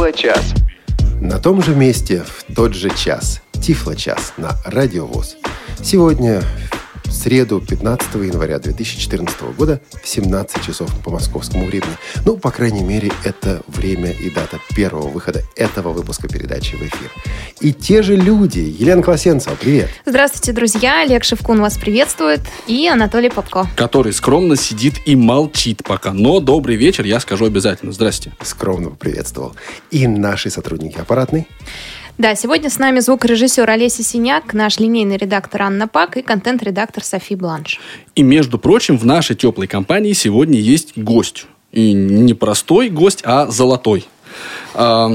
Тифло-час. На том же месте, в тот же час. Тифло-час на Радиовоз. Сегодня, в среду, 15 января 2014 года, в 17 часов по московскому времени. Ну, по крайней мере, это время и дата первого выхода этого выпуска передачи в эфир. И те же люди. Елена Класенцева, привет. Здравствуйте, друзья. Олег Шевкун вас приветствует. И Анатолий Попко. который скромно сидит и молчит пока. Но добрый вечер я скажу обязательно. Здрасте. Скромно поприветствовал. И наши сотрудники аппаратной. Да, сегодня с нами звукорежиссер Олеся Синяк, наш линейный редактор Анна Пак и контент-редактор Софи Бланш. И, между прочим, в нашей теплой компании сегодня есть гость. И не простой гость, а золотой. А,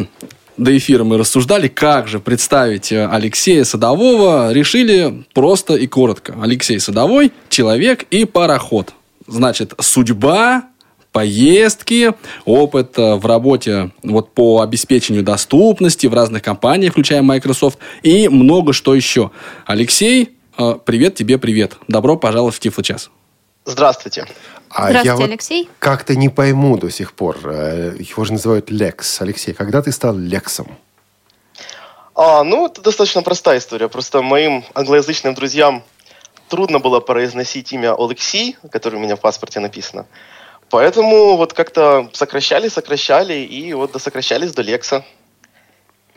До эфира мы рассуждали, как же представить э, Алексея Садового. Решили просто и коротко. Алексей Садовой – человек и пароход. Значит, судьба, поездки, опыт э, в работе вот по обеспечению доступности в разных компаниях, включая Microsoft, и много что еще. Алексей, э, привет тебе, привет. Добро пожаловать в Тифло-час. Здравствуйте. А Здравствуйте, я вот Алексей. как-то не пойму до сих пор. э, Его же называют Лекс. Алексей, когда ты стал Лексом? А, ну, это достаточно простая история. Просто моим англоязычным друзьям трудно было произносить имя Алексей, которое у меня в паспорте написано. Поэтому вот как-то сокращали, сокращали, и вот досокращались до Лекса.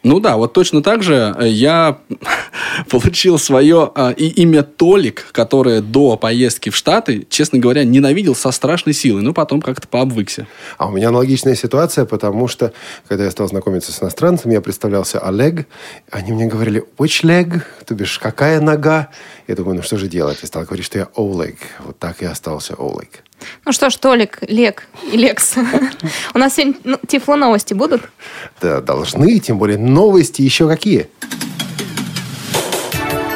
Ну да, вот точно так же э, я получил свое э, и имя Толик, которое до поездки в Штаты, честно говоря, ненавидел со страшной силой, но потом как-то пообвыкся. А у меня аналогичная ситуация, потому что, когда я стал знакомиться с иностранцами, я представлялся Олег. Они мне говорили, which leg? То бишь, какая нога? Я думаю, ну что же делать? Я стал говорить, что я Олег. Вот так и остался Олег. Ну что ж, Толик, Лек и Лекс. У нас сегодня ну, Тифло новости будут? Да, должны, тем более новости еще какие.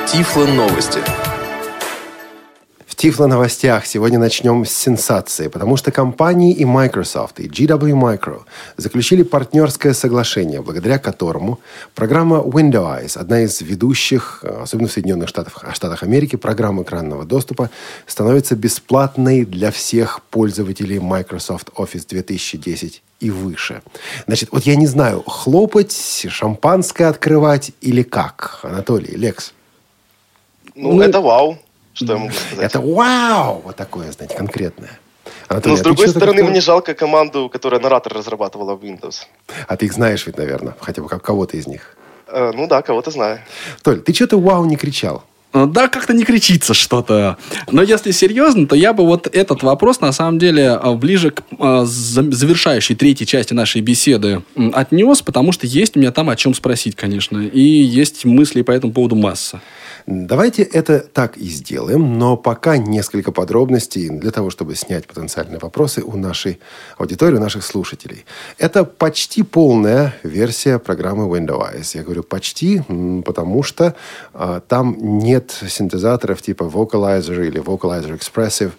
Тифло новости. Тифло новостях сегодня начнем с сенсации, потому что компании и Microsoft, и GW Micro заключили партнерское соглашение, благодаря которому программа Windows, одна из ведущих, э, особенно в Соединенных Штатах, Штатах Америки, программ экранного доступа, становится бесплатной для всех пользователей Microsoft Office 2010 и выше. Значит, вот я не знаю, хлопать, шампанское открывать или как? Анатолий, Лекс. Ну, Ну, это вау, что я могу сказать. Это вау! Вот такое, знаете, конкретное. Анатолий, Но, с а ты другой стороны, мне жалко команду, которая наратор разрабатывала Windows. А ты их знаешь ведь, наверное, хотя бы как кого-то из них. Э, ну да, кого-то знаю. Толь, ты что-то вау не кричал. Э, Да, как-то не кричится что-то. Но если серьезно, то я бы вот этот вопрос, на самом деле, э, ближе к э, за- завершающей третьей части нашей беседы отнес, потому что есть у меня там о чем спросить, конечно. И есть мысли по этому поводу масса. Давайте это так и сделаем, но пока несколько подробностей для того, чтобы снять потенциальные вопросы у нашей аудитории, у наших слушателей. Это почти полная версия программы Windows. Я говорю почти, потому что а, там нет синтезаторов типа Vocalizer или Vocalizer Expressive.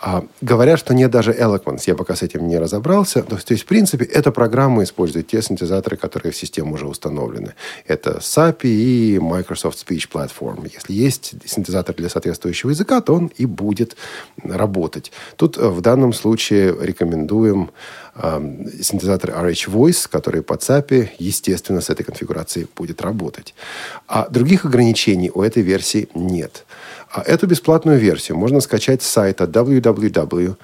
А, говорят, что нет даже Eloquence. Я пока с этим не разобрался. То есть, то есть, в принципе, эта программа использует те синтезаторы, которые в систему уже установлены. Это SAPI и Microsoft Speech Platform. Если есть синтезатор для соответствующего языка, то он и будет работать. Тут э, в данном случае рекомендуем э, синтезатор RH Voice, который под SAPI, естественно, с этой конфигурацией будет работать. А других ограничений у этой версии нет. А эту бесплатную версию можно скачать с сайта www.windows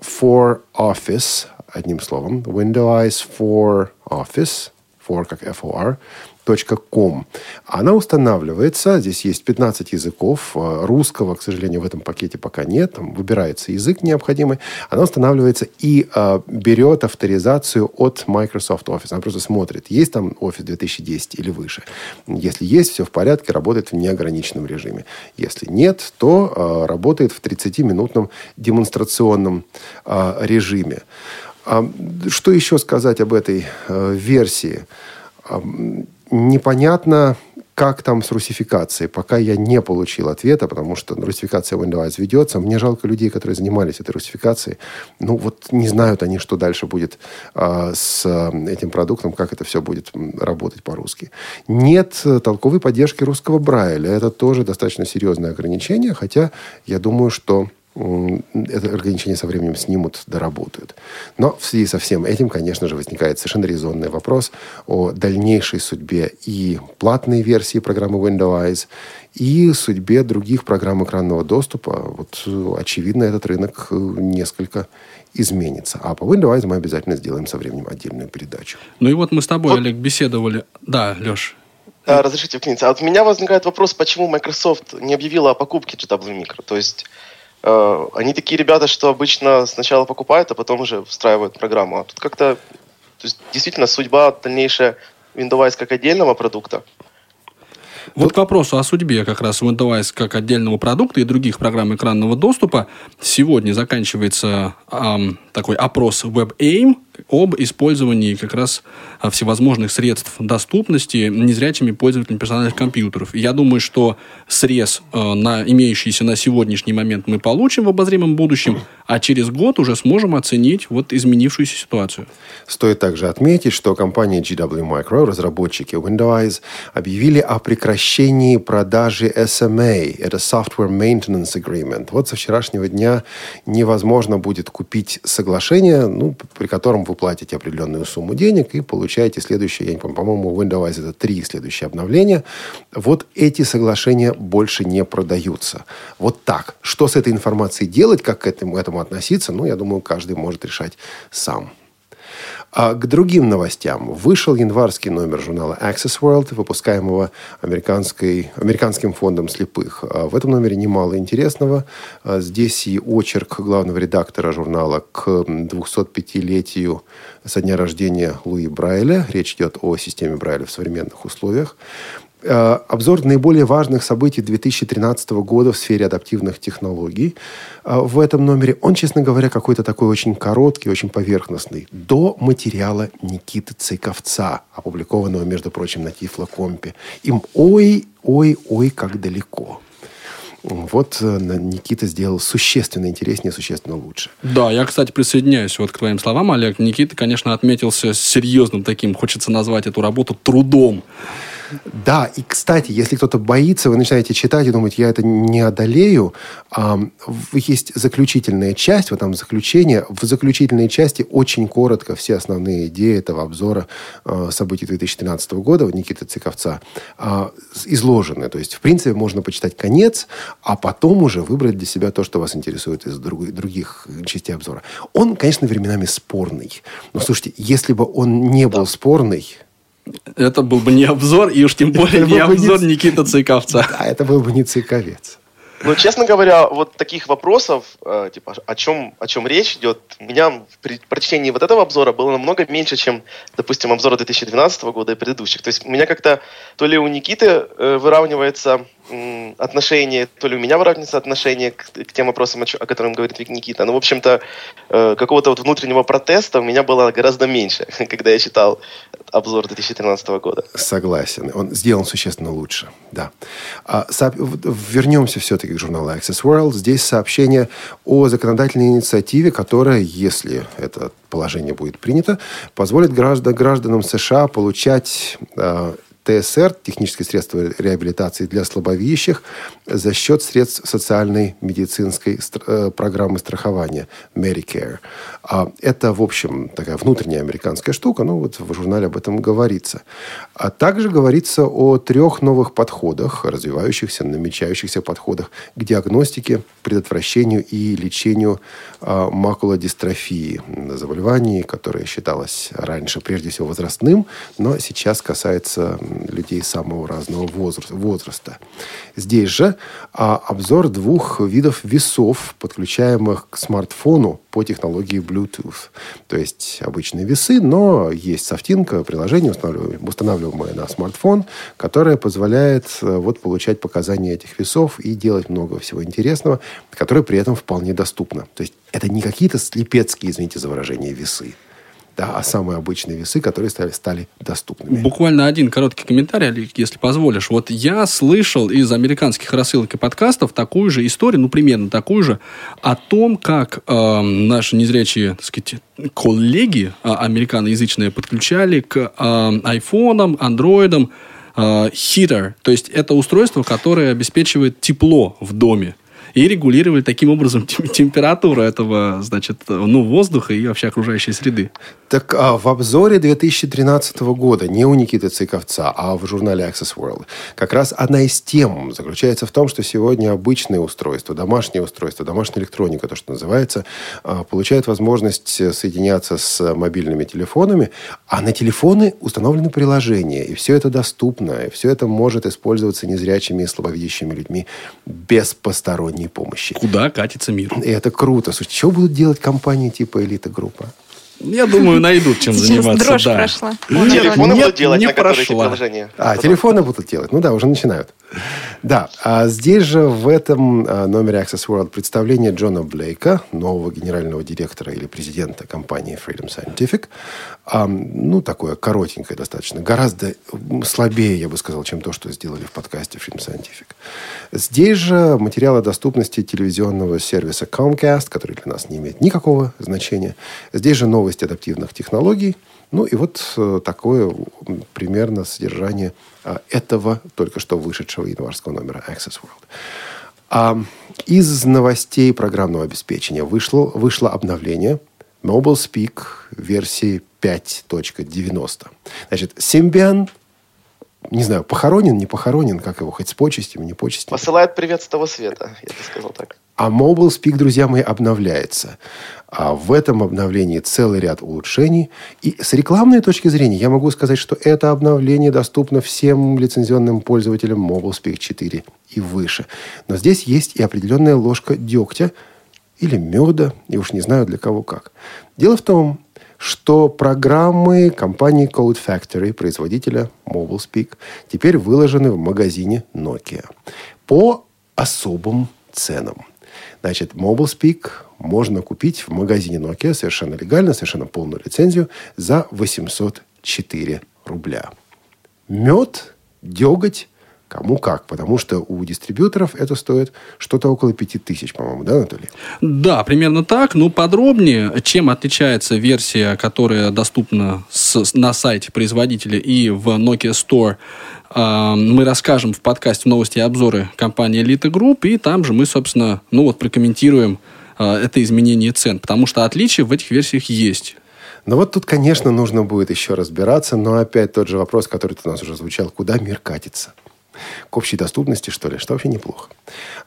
for office, одним словом, Windows for office, for как FOR, .com. Она устанавливается, здесь есть 15 языков, э, русского, к сожалению, в этом пакете пока нет, там выбирается язык необходимый, она устанавливается и э, берет авторизацию от Microsoft Office. Она просто смотрит, есть там Office 2010 или выше. Если есть, все в порядке, работает в неограниченном режиме. Если нет, то э, работает в 30-минутном демонстрационном э, режиме. А, Что еще сказать об этой э, версии? Непонятно, как там с русификацией. Пока я не получил ответа, потому что русификация Windows ведется. Мне жалко людей, которые занимались этой русификацией. Ну, вот не знают они, что дальше будет а, с а, этим продуктом, как это все будет работать по-русски. Нет э, толковой поддержки русского Брайля. Это тоже достаточно серьезное ограничение, хотя я думаю, что это ограничение со временем снимут, доработают. Но в связи со всем этим, конечно же, возникает совершенно резонный вопрос о дальнейшей судьбе и платной версии программы Windows, и судьбе других программ экранного доступа. Вот, очевидно, этот рынок э, несколько изменится. А по Windows мы обязательно сделаем со временем отдельную передачу. Ну и вот мы с тобой, вот. Олег, беседовали. Да, Леш. А, разрешите вклиниться. А вот у меня возникает вопрос, почему Microsoft не объявила о покупке GW Micro? То есть они такие ребята, что обычно сначала покупают, а потом уже встраивают программу. А тут как-то то есть, действительно судьба дальнейшая Windows как отдельного продукта – вот к вопросу о судьбе как раз Windows как отдельного продукта и других программ экранного доступа. Сегодня заканчивается эм, такой опрос WebAIM об использовании как раз а, всевозможных средств доступности незрячими пользователями персональных компьютеров. я думаю, что срез э, на имеющийся на сегодняшний момент мы получим в обозримом будущем, а через год уже сможем оценить вот изменившуюся ситуацию. Стоит также отметить, что компания GW Micro, разработчики Windows, объявили о прекращении продажи SMA. Это Software Maintenance Agreement. Вот со вчерашнего дня невозможно будет купить соглашение, ну, при котором вы платите определенную сумму денег и получаете следующее, я не помню, по-моему, Windows это три следующие обновления. Вот эти соглашения больше не продаются. Вот так. Что с этой информацией делать, как к этому, этому относиться, ну, я думаю, каждый может решать сам. А к другим новостям. Вышел январский номер журнала Access World, выпускаемого американской, американским фондом слепых. А в этом номере немало интересного. А здесь и очерк главного редактора журнала к 205-летию со дня рождения Луи Брайля. Речь идет о системе Брайля в современных условиях. Э, обзор наиболее важных событий 2013 года в сфере адаптивных технологий. Э, в этом номере он, честно говоря, какой-то такой очень короткий, очень поверхностный. До материала Никиты Цейковца, опубликованного, между прочим, на Тифлокомпе. Им ой, ой, ой, как далеко. Вот э, Никита сделал существенно интереснее, существенно лучше. Да, я, кстати, присоединяюсь вот к твоим словам, Олег. Никита, конечно, отметился серьезным таким, хочется назвать эту работу трудом. Да, и, кстати, если кто-то боится, вы начинаете читать и думать, я это не одолею, есть заключительная часть, вот там заключение. В заключительной части очень коротко все основные идеи этого обзора а, событий 2013 года Никиты Цыковца а, изложены. То есть, в принципе, можно почитать конец, а потом уже выбрать для себя то, что вас интересует из друг, других частей обзора. Он, конечно, временами спорный. Но, слушайте, если бы он не был спорный, это был бы не обзор, и уж тем более не обзор Никита Цыковца. Да, это был бы не Цыковец. Ну, честно говоря, вот таких вопросов, э, типа, о чем, о чем речь идет, у меня при прочтении вот этого обзора было намного меньше, чем, допустим, обзора 2012 года и предыдущих. То есть у меня как-то то ли у Никиты э, выравнивается отношение, то ли у меня выравнивается отношение к, к тем вопросам, о, о которых говорит Никита. Но, в общем-то, э, какого-то вот внутреннего протеста у меня было гораздо меньше, когда я читал обзор 2013 года. Согласен. Он сделан существенно лучше, да. А. Вернемся все-таки к журналу Access World. Здесь сообщение о законодательной инициативе, которая, если это положение будет принято, позволит граждан, гражданам США получать э, ТСР, технические средства реабилитации для слабовидящих, за счет средств социальной медицинской э, программы страхования Medicare. А это, в общем, такая внутренняя американская штука, ну вот в журнале об этом говорится. А также говорится о трех новых подходах, развивающихся, намечающихся подходах к диагностике, предотвращению и лечению а, макулодистрофии, заболеваний, которое считалось раньше прежде всего возрастным, но сейчас касается людей самого разного возраста. Здесь же а, обзор двух видов весов, подключаемых к смартфону по технологии Bluetooth. То есть обычные весы, но есть софтинка, приложение, устанавливаемое на смартфон, которое позволяет э, вот, получать показания этих весов и делать много всего интересного, которое при этом вполне доступно. То есть это не какие-то слепецкие, извините за выражение, весы да, а самые обычные весы, которые стали, стали доступными. Буквально один короткий комментарий, если позволишь. Вот я слышал из американских рассылок и подкастов такую же историю, ну, примерно такую же, о том, как э, наши незрячие, так сказать, коллеги э, американоязычные подключали к э, айфонам, андроидам э, heater, то есть это устройство, которое обеспечивает тепло в доме. И регулировали таким образом температуру этого, значит, ну, воздуха и вообще окружающей среды. Так а в обзоре 2013 года, не у Никиты Цыковца, а в журнале Access World, как раз одна из тем заключается в том, что сегодня обычные устройства, домашние устройства, домашняя электроника, то, что называется, а, получают возможность соединяться с мобильными телефонами, а на телефоны установлены приложения, и все это доступно, и все это может использоваться незрячими и слабовидящими людьми без посторонней помощи. Куда катится мир? И это круто. Слушайте, что будут делать компании типа «Элита Группа»? Я думаю, найдут чем Сейчас заниматься. дрожь да. прошла. Телефоны Нет, будут делать, не на которые прошла. приложения. А, телефоны будут делать. Ну да, уже начинают. Да, а здесь же в этом а, номере Access World представление Джона Блейка, нового генерального директора или президента компании Freedom Scientific. А, ну, такое коротенькое достаточно. Гораздо слабее, я бы сказал, чем то, что сделали в подкасте Freedom Scientific. Здесь же материал доступности телевизионного сервиса Comcast, который для нас не имеет никакого значения. Здесь же новости адаптивных технологий. Ну и вот э, такое примерно содержание а, этого только что вышедшего январского номера Access World. А, из новостей программного обеспечения вышло, вышло обновление Mobile Speak версии 5.90. Значит, Symbian, не знаю, похоронен, не похоронен, как его, хоть с почестями, не почестями. Посылает привет с того света, я бы сказал так. А Mobile Speak, друзья мои, обновляется. А в этом обновлении целый ряд улучшений. И с рекламной точки зрения я могу сказать, что это обновление доступно всем лицензионным пользователям Mobile Speak 4 и выше. Но здесь есть и определенная ложка дегтя или меда, и уж не знаю для кого как. Дело в том, что программы компании Code Factory, производителя Mobile Speak, теперь выложены в магазине Nokia по особым ценам. Значит, Mobile Speak можно купить в магазине Nokia совершенно легально, совершенно полную лицензию за 804 рубля. Мед, деготь, кому как. Потому что у дистрибьюторов это стоит что-то около 5000, по-моему, да, Анатолий? Да, примерно так. Ну, подробнее, чем отличается версия, которая доступна с- на сайте производителя и в Nokia Store, а, мы расскажем в подкасте новости и обзоры компании Elite Group, и там же мы, собственно, ну вот прокомментируем а, это изменение цен, потому что отличия в этих версиях есть. Но вот тут, конечно, нужно будет еще разбираться, но опять тот же вопрос, который у нас уже звучал, куда мир катится? К общей доступности, что ли? Что вообще неплохо.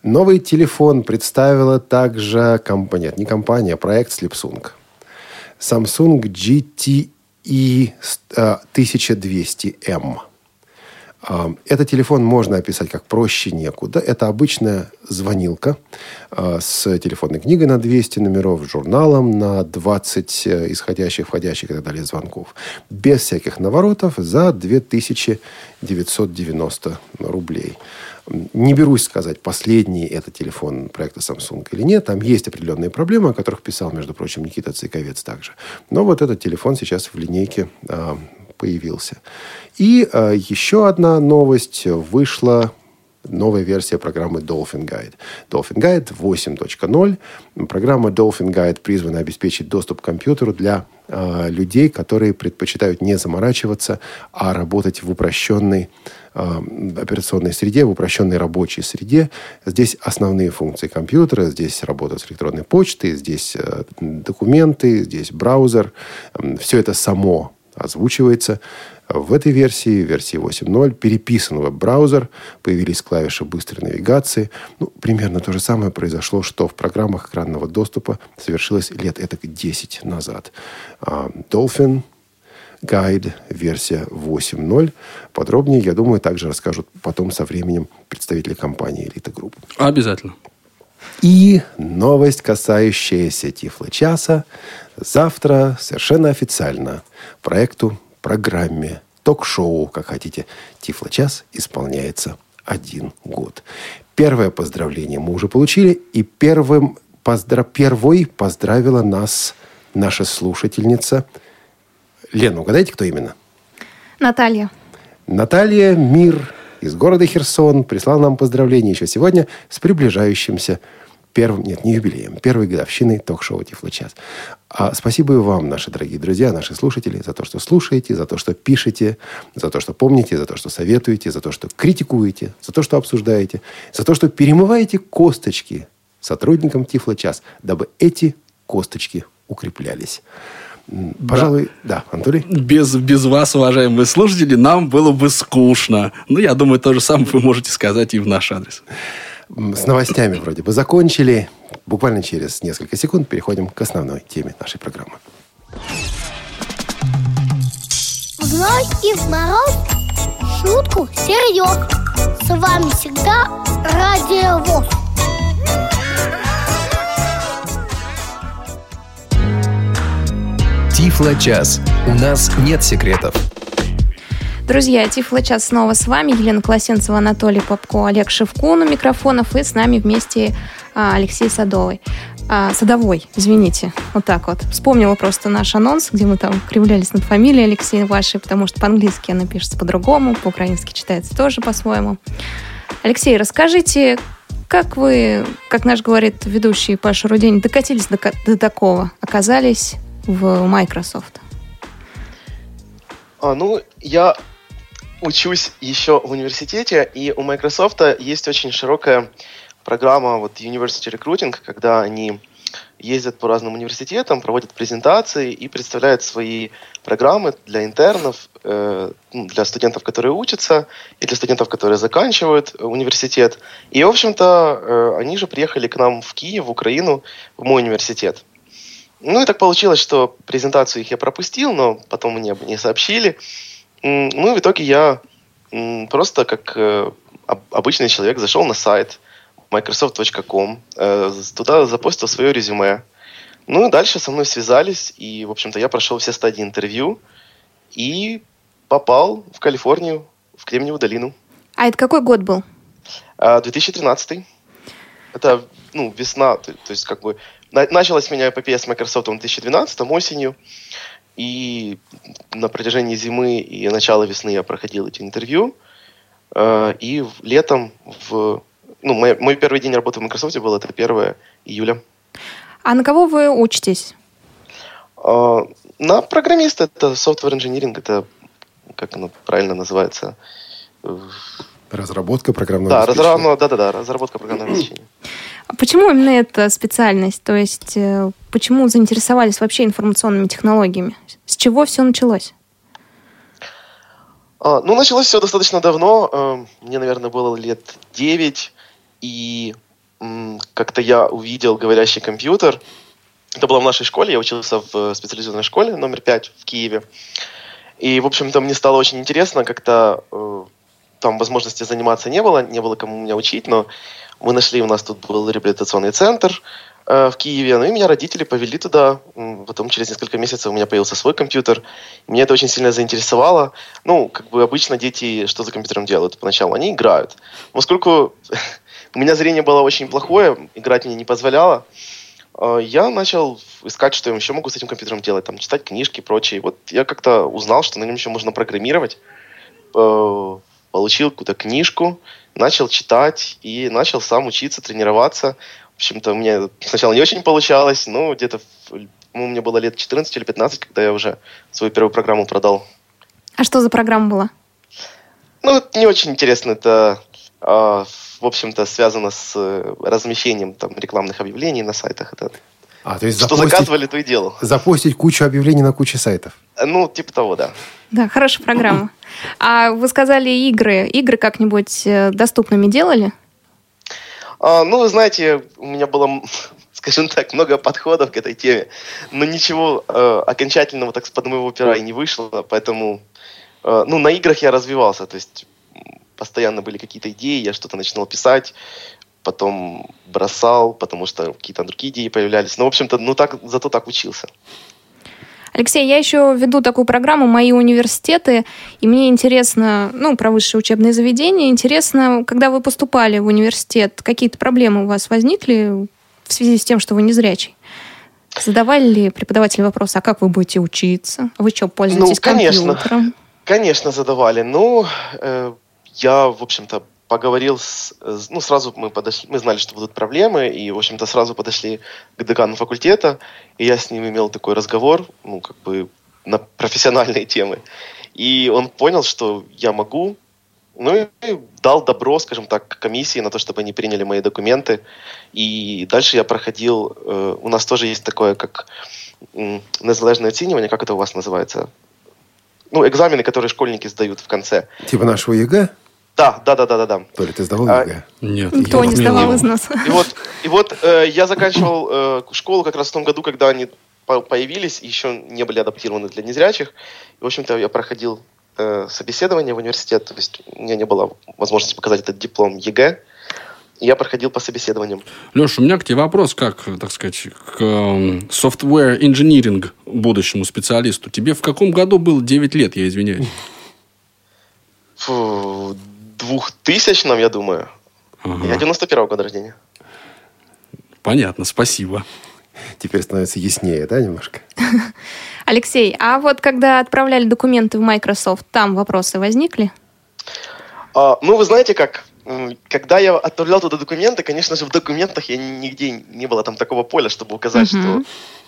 Новый телефон представила также компания, нет, не компания, а проект Slipsung. Samsung GTE э, 1200M. Этот телефон можно описать как проще некуда. Это обычная звонилка а, с телефонной книгой на 200 номеров, журналом на 20 э, исходящих, входящих и так далее звонков. Без всяких наворотов за 2990 рублей. Не берусь сказать, последний это телефон проекта Samsung или нет. Там есть определенные проблемы, о которых писал, между прочим, Никита Цыковец также. Но вот этот телефон сейчас в линейке появился. И а, еще одна новость. Вышла новая версия программы Dolphin Guide. Dolphin Guide 8.0. Программа Dolphin Guide призвана обеспечить доступ к компьютеру для э, людей, которые предпочитают не заморачиваться, а работать в упрощенной э, операционной среде, в упрощенной рабочей среде. Здесь основные функции компьютера, здесь работа с электронной почтой, здесь э, документы, здесь браузер. М, Все это само озвучивается. В этой версии, версии 8.0, переписан веб-браузер, появились клавиши быстрой навигации. Ну, примерно то же самое произошло, что в программах экранного доступа совершилось лет это 10 назад. А, Dolphin Guide, версия 8.0. Подробнее, я думаю, также расскажут потом со временем представители компании Elite Group. Обязательно. И новость, касающаяся Тифло-часа. Завтра совершенно официально проекту, программе, ток-шоу, как хотите, Тифло-час исполняется один год. Первое поздравление мы уже получили. И первым поздра... первой поздравила нас наша слушательница. Лена, угадайте, кто именно? Наталья. Наталья Мир из города Херсон прислала нам поздравления еще сегодня с приближающимся первым, нет, не юбилеем, первой годовщиной ток-шоу «Тифло-час». А спасибо и вам, наши дорогие друзья, наши слушатели, за то, что слушаете, за то, что пишете, за то, что помните, за то, что советуете, за то, что критикуете, за то, что обсуждаете, за то, что перемываете косточки сотрудникам Тифло-час, дабы эти косточки укреплялись. Пожалуй, да, да Анатолий? Без, без вас, уважаемые слушатели, нам было бы скучно. Ну, я думаю, то же самое вы можете сказать и в наш адрес. С новостями вроде бы закончили. Буквально через несколько секунд переходим к основной теме нашей программы. В зной и в мороз шутку серьез. С вами всегда Радио ВОЗ. Тифло-час. У нас нет секретов. Друзья, Тифло-час снова с вами. Елена Колосенцева, Анатолий Попко, Олег Шевкун у микрофонов. И с нами вместе а, Алексей Садовый. А, Садовой, извините, вот так вот. Вспомнила просто наш анонс, где мы там кривлялись над фамилией Алексея вашей, потому что по-английски она пишется по-другому, по-украински читается тоже по-своему. Алексей, расскажите, как вы, как наш говорит ведущий Паша Рудень, докатились до, до такого, оказались в Microsoft? А, ну, я учусь еще в университете, и у Microsoft есть очень широкая программа вот University Recruiting, когда они ездят по разным университетам, проводят презентации и представляют свои программы для интернов, э, ну, для студентов, которые учатся, и для студентов, которые заканчивают университет. И, в общем-то, э, они же приехали к нам в Киев, в Украину, в мой университет. Ну и так получилось, что презентацию их я пропустил, но потом мне не сообщили. Ну и в итоге я просто как э, обычный человек зашел на сайт microsoft.com, э, туда запостил свое резюме. Ну и дальше со мной связались, и, в общем-то, я прошел все стадии интервью и попал в Калифорнию, в Кремниевую долину. А это какой год был? 2013. А, это, ну, весна, то, то есть, как бы, Началась у меня эпопея с Microsoft в 2012 осенью, и на протяжении зимы и начала весны я проходил эти интервью, э, и летом в... Ну, мой, мой первый день работы в Microsoft был это 1 июля. А на кого вы учитесь? Э, на программиста, это software engineering, это как оно правильно называется? Разработка программного да, обеспечения. Да, да, да, разработка программного обеспечения. А почему именно эта специальность? То есть э, почему заинтересовались вообще информационными технологиями? С чего все началось? А, ну, началось все достаточно давно. Э, мне, наверное, было лет 9. И как-то я увидел говорящий компьютер. Это было в нашей школе. Я учился в специализированной школе номер 5 в Киеве. И, в общем-то, мне стало очень интересно. Как-то э, там возможности заниматься не было, не было кому меня учить, но мы нашли, у нас тут был реабилитационный центр э, в Киеве, ну и меня родители повели туда. Потом через несколько месяцев у меня появился свой компьютер. Меня это очень сильно заинтересовало. Ну, как бы обычно дети что за компьютером делают поначалу? Они играют. Поскольку у меня зрение было очень плохое, играть мне не позволяло, э, я начал искать, что я еще могу с этим компьютером делать, там, читать книжки и прочее. Вот я как-то узнал, что на нем еще можно программировать, э, получил какую-то книжку, начал читать и начал сам учиться, тренироваться. В общем-то, у меня сначала не очень получалось, но где-то ну, мне было лет 14 или 15, когда я уже свою первую программу продал. А что за программа была? Ну, не очень интересно. Это, э, в общем-то, связано с э, размещением там, рекламных объявлений на сайтах. Это а, то есть что запостить, заказывали, то и делал. Запостить кучу объявлений на куче сайтов. Ну, типа того, да. Да, хорошая программа. А вы сказали игры. Игры как-нибудь э, доступными делали? А, ну, вы знаете, у меня было, скажем так, много подходов к этой теме, но ничего э, окончательного так с под моего пера и не вышло, поэтому, э, ну, на играх я развивался, то есть постоянно были какие-то идеи, я что-то начинал писать, потом бросал, потому что какие-то другие идеи появлялись. Ну, в общем-то, ну так, зато так учился. Алексей, я еще веду такую программу «Мои университеты», и мне интересно, ну, про высшее учебное заведение, интересно, когда вы поступали в университет, какие-то проблемы у вас возникли в связи с тем, что вы незрячий? Задавали ли преподаватели вопрос, а как вы будете учиться? Вы что, пользуетесь ну, конечно, компьютером? Конечно, задавали. Ну, э, я, в общем-то, поговорил с... Ну, сразу мы подошли... Мы знали, что будут проблемы, и, в общем-то, сразу подошли к декану факультета, и я с ним имел такой разговор, ну, как бы на профессиональные темы. И он понял, что я могу Ну и дал добро, скажем так, комиссии на то, чтобы они приняли мои документы. И дальше я проходил... Э, у нас тоже есть такое, как м, незалежное оценивание, как это у вас называется? Ну, экзамены, которые школьники сдают в конце. Типа нашего ЕГЭ? Да, да, да, да, да, да. Толя, ты сдавал а, ЕГЭ? Нет. Никто не сдавал из нас. И вот, и вот э, я заканчивал э, школу как раз в том году, когда они по появились, еще не были адаптированы для незрячих. И, в общем-то, я проходил э, собеседование в университет, то есть у меня не было возможности показать этот диплом ЕГЭ. Я проходил по собеседованиям. Леша, у меня к тебе вопрос, как, так сказать, к э, software engineering будущему специалисту. Тебе в каком году было 9 лет, я извиняюсь? Фу, 2000-м, я думаю. Ага. Я 91-го года рождения. Понятно, спасибо. Теперь становится яснее, да, немножко? Алексей, а вот когда отправляли документы в Microsoft, там вопросы возникли? А, ну, вы знаете как, когда я отправлял туда документы, конечно же, в документах я нигде не было там такого поля, чтобы указать, угу. что...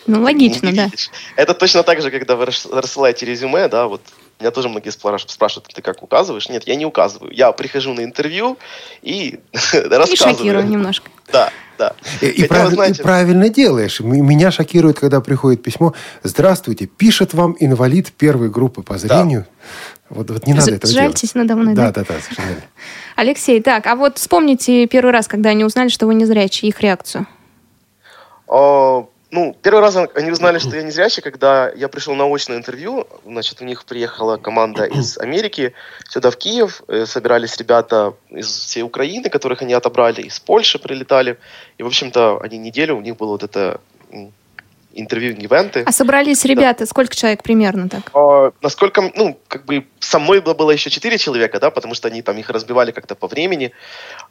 Ну, логично, да. Это точно так же, когда вы рассылаете резюме, да, вот меня тоже многие спраш- спрашивают, ты как указываешь? Нет, я не указываю. Я прихожу на интервью и И рассказываю. шокирую немножко. Да, да. И, и Хотя, прав- вы и знаете, правильно делаешь. Меня шокирует, когда приходит письмо. Здравствуйте, пишет вам инвалид первой группы по зрению. Вот, вот не надо Ж- этого жальтесь делать. надо мной, да? да? Да, да, совершенно. Алексей, так, а вот вспомните первый раз, когда они узнали, что вы не зрячий, их реакцию. А, ну, первый раз они узнали, что я не зрячий, когда я пришел на очное интервью. Значит, у них приехала команда из Америки сюда, в Киев. Э, Собирались ребята из всей Украины, которых они отобрали, из Польши прилетали. И, в общем-то, они неделю, у них было вот это интервью-ивенты. А собрались ребята, сколько человек примерно так? А, насколько, ну, как бы со мной было, было еще четыре человека, да, потому что они там их разбивали как-то по времени.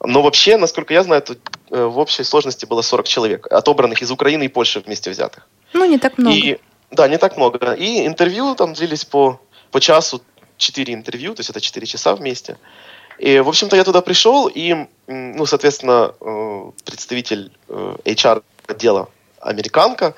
Но вообще, насколько я знаю, тут э, в общей сложности было 40 человек, отобранных из Украины и Польши вместе взятых. Ну, не так много. И, да, не так много. И интервью там длились по, по часу, четыре интервью, то есть это четыре часа вместе. И, в общем-то, я туда пришел, и, ну, соответственно, э, представитель э, HR отдела американка,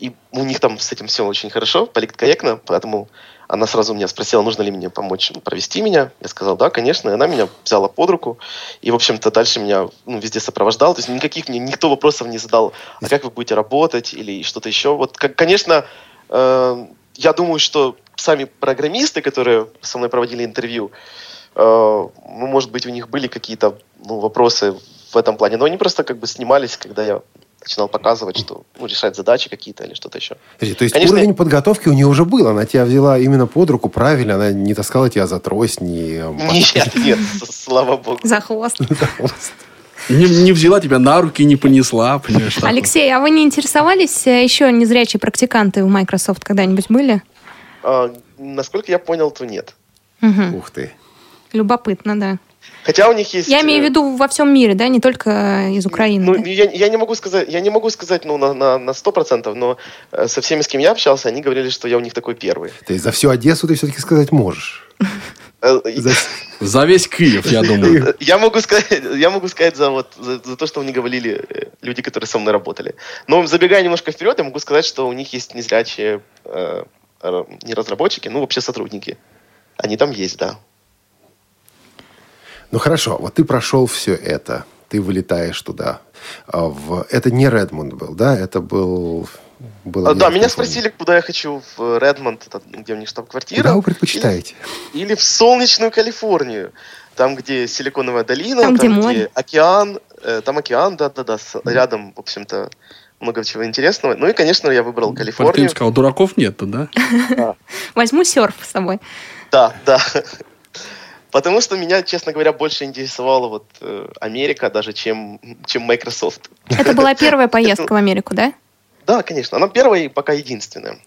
и у них там с этим все очень хорошо, политкорректно, поэтому она сразу меня спросила, нужно ли мне помочь ну, провести меня. Я сказал, да, конечно, и она меня взяла под руку, и, в общем-то, дальше меня ну, везде сопровождал, то есть никаких мне никто вопросов не задал, а как вы будете работать? или что-то еще. Вот, как, конечно, э, я думаю, что сами программисты, которые со мной проводили интервью, э, ну, может быть, у них были какие-то ну, вопросы в этом плане, но они просто как бы снимались, когда я начинал показывать, что ну, решать задачи какие-то или что-то еще. Подожди, то есть Конечно, уровень подготовки у нее уже был. Она тебя взяла именно под руку правильно. Она не таскала тебя за трость, не... э, Нет, нет, слава богу. За хвост. за хвост. Не, не взяла тебя на руки, не понесла, понимаешь? Алексей, а вы не интересовались э, еще незрячие практиканты в Microsoft когда-нибудь были? А, насколько я понял, то нет. Мгм. Ух ты. Любопытно, да. Хотя у них есть... Я имею в э, виду во всем мире, да, не только э, из Украины. Ну, да? я, я не могу сказать, я не могу сказать, ну, на, на, на 100%, но э, со всеми, с кем я общался, они говорили, что я у них такой первый. То есть за всю Одессу ты все-таки сказать можешь. За- За весь Киев, я думаю. Я могу сказать, я могу сказать за, вот, за, за то, что мне говорили люди, которые со мной работали. Но забегая немножко вперед, я могу сказать, что у них есть незрячие, э, не разработчики, ну вообще сотрудники. Они там есть, да. Ну хорошо, вот ты прошел все это. Ты вылетаешь туда. А в... Это не Редмонд был, да? Это был... было А, да, меня помню. спросили, куда я хочу в Редмонд, это где у них штаб-квартира. Куда вы предпочитаете? Или, или в солнечную Калифорнию, там, где Силиконовая долина, Там, где море. океан, э, там океан, да-да-да, с- рядом, в общем-то, много чего интересного. Ну и, конечно, я выбрал Калифорнию. сказал, дураков нет-то, да? Возьму серф с собой. Да, да. Потому что меня, честно говоря, больше интересовала вот э, Америка даже, чем, чем Microsoft. Это была первая поездка в Америку, да? Да, конечно. Она первая и пока единственная.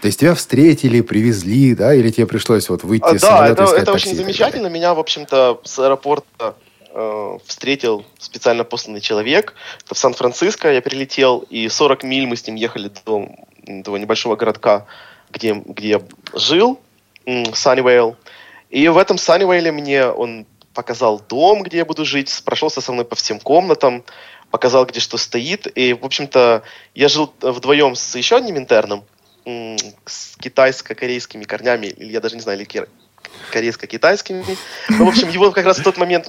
То есть тебя встретили, привезли, да? Или тебе пришлось вот выйти А, из да, это, это такси очень замечательно. Меня, в общем-то, с аэропорта э, встретил специально посланный человек. Это в Сан-Франциско я прилетел, и 40 миль мы с ним ехали до, до небольшого городка, где, где я жил, Саннивейл. И в этом Саннивейле мне он показал дом, где я буду жить, прошелся со мной по всем комнатам, показал, где что стоит. И, в общем-то, я жил вдвоем с еще одним интерном, с китайско-корейскими корнями, или я даже не знаю, или кир- корейско-китайскими. Ну, в общем, его как раз в тот момент...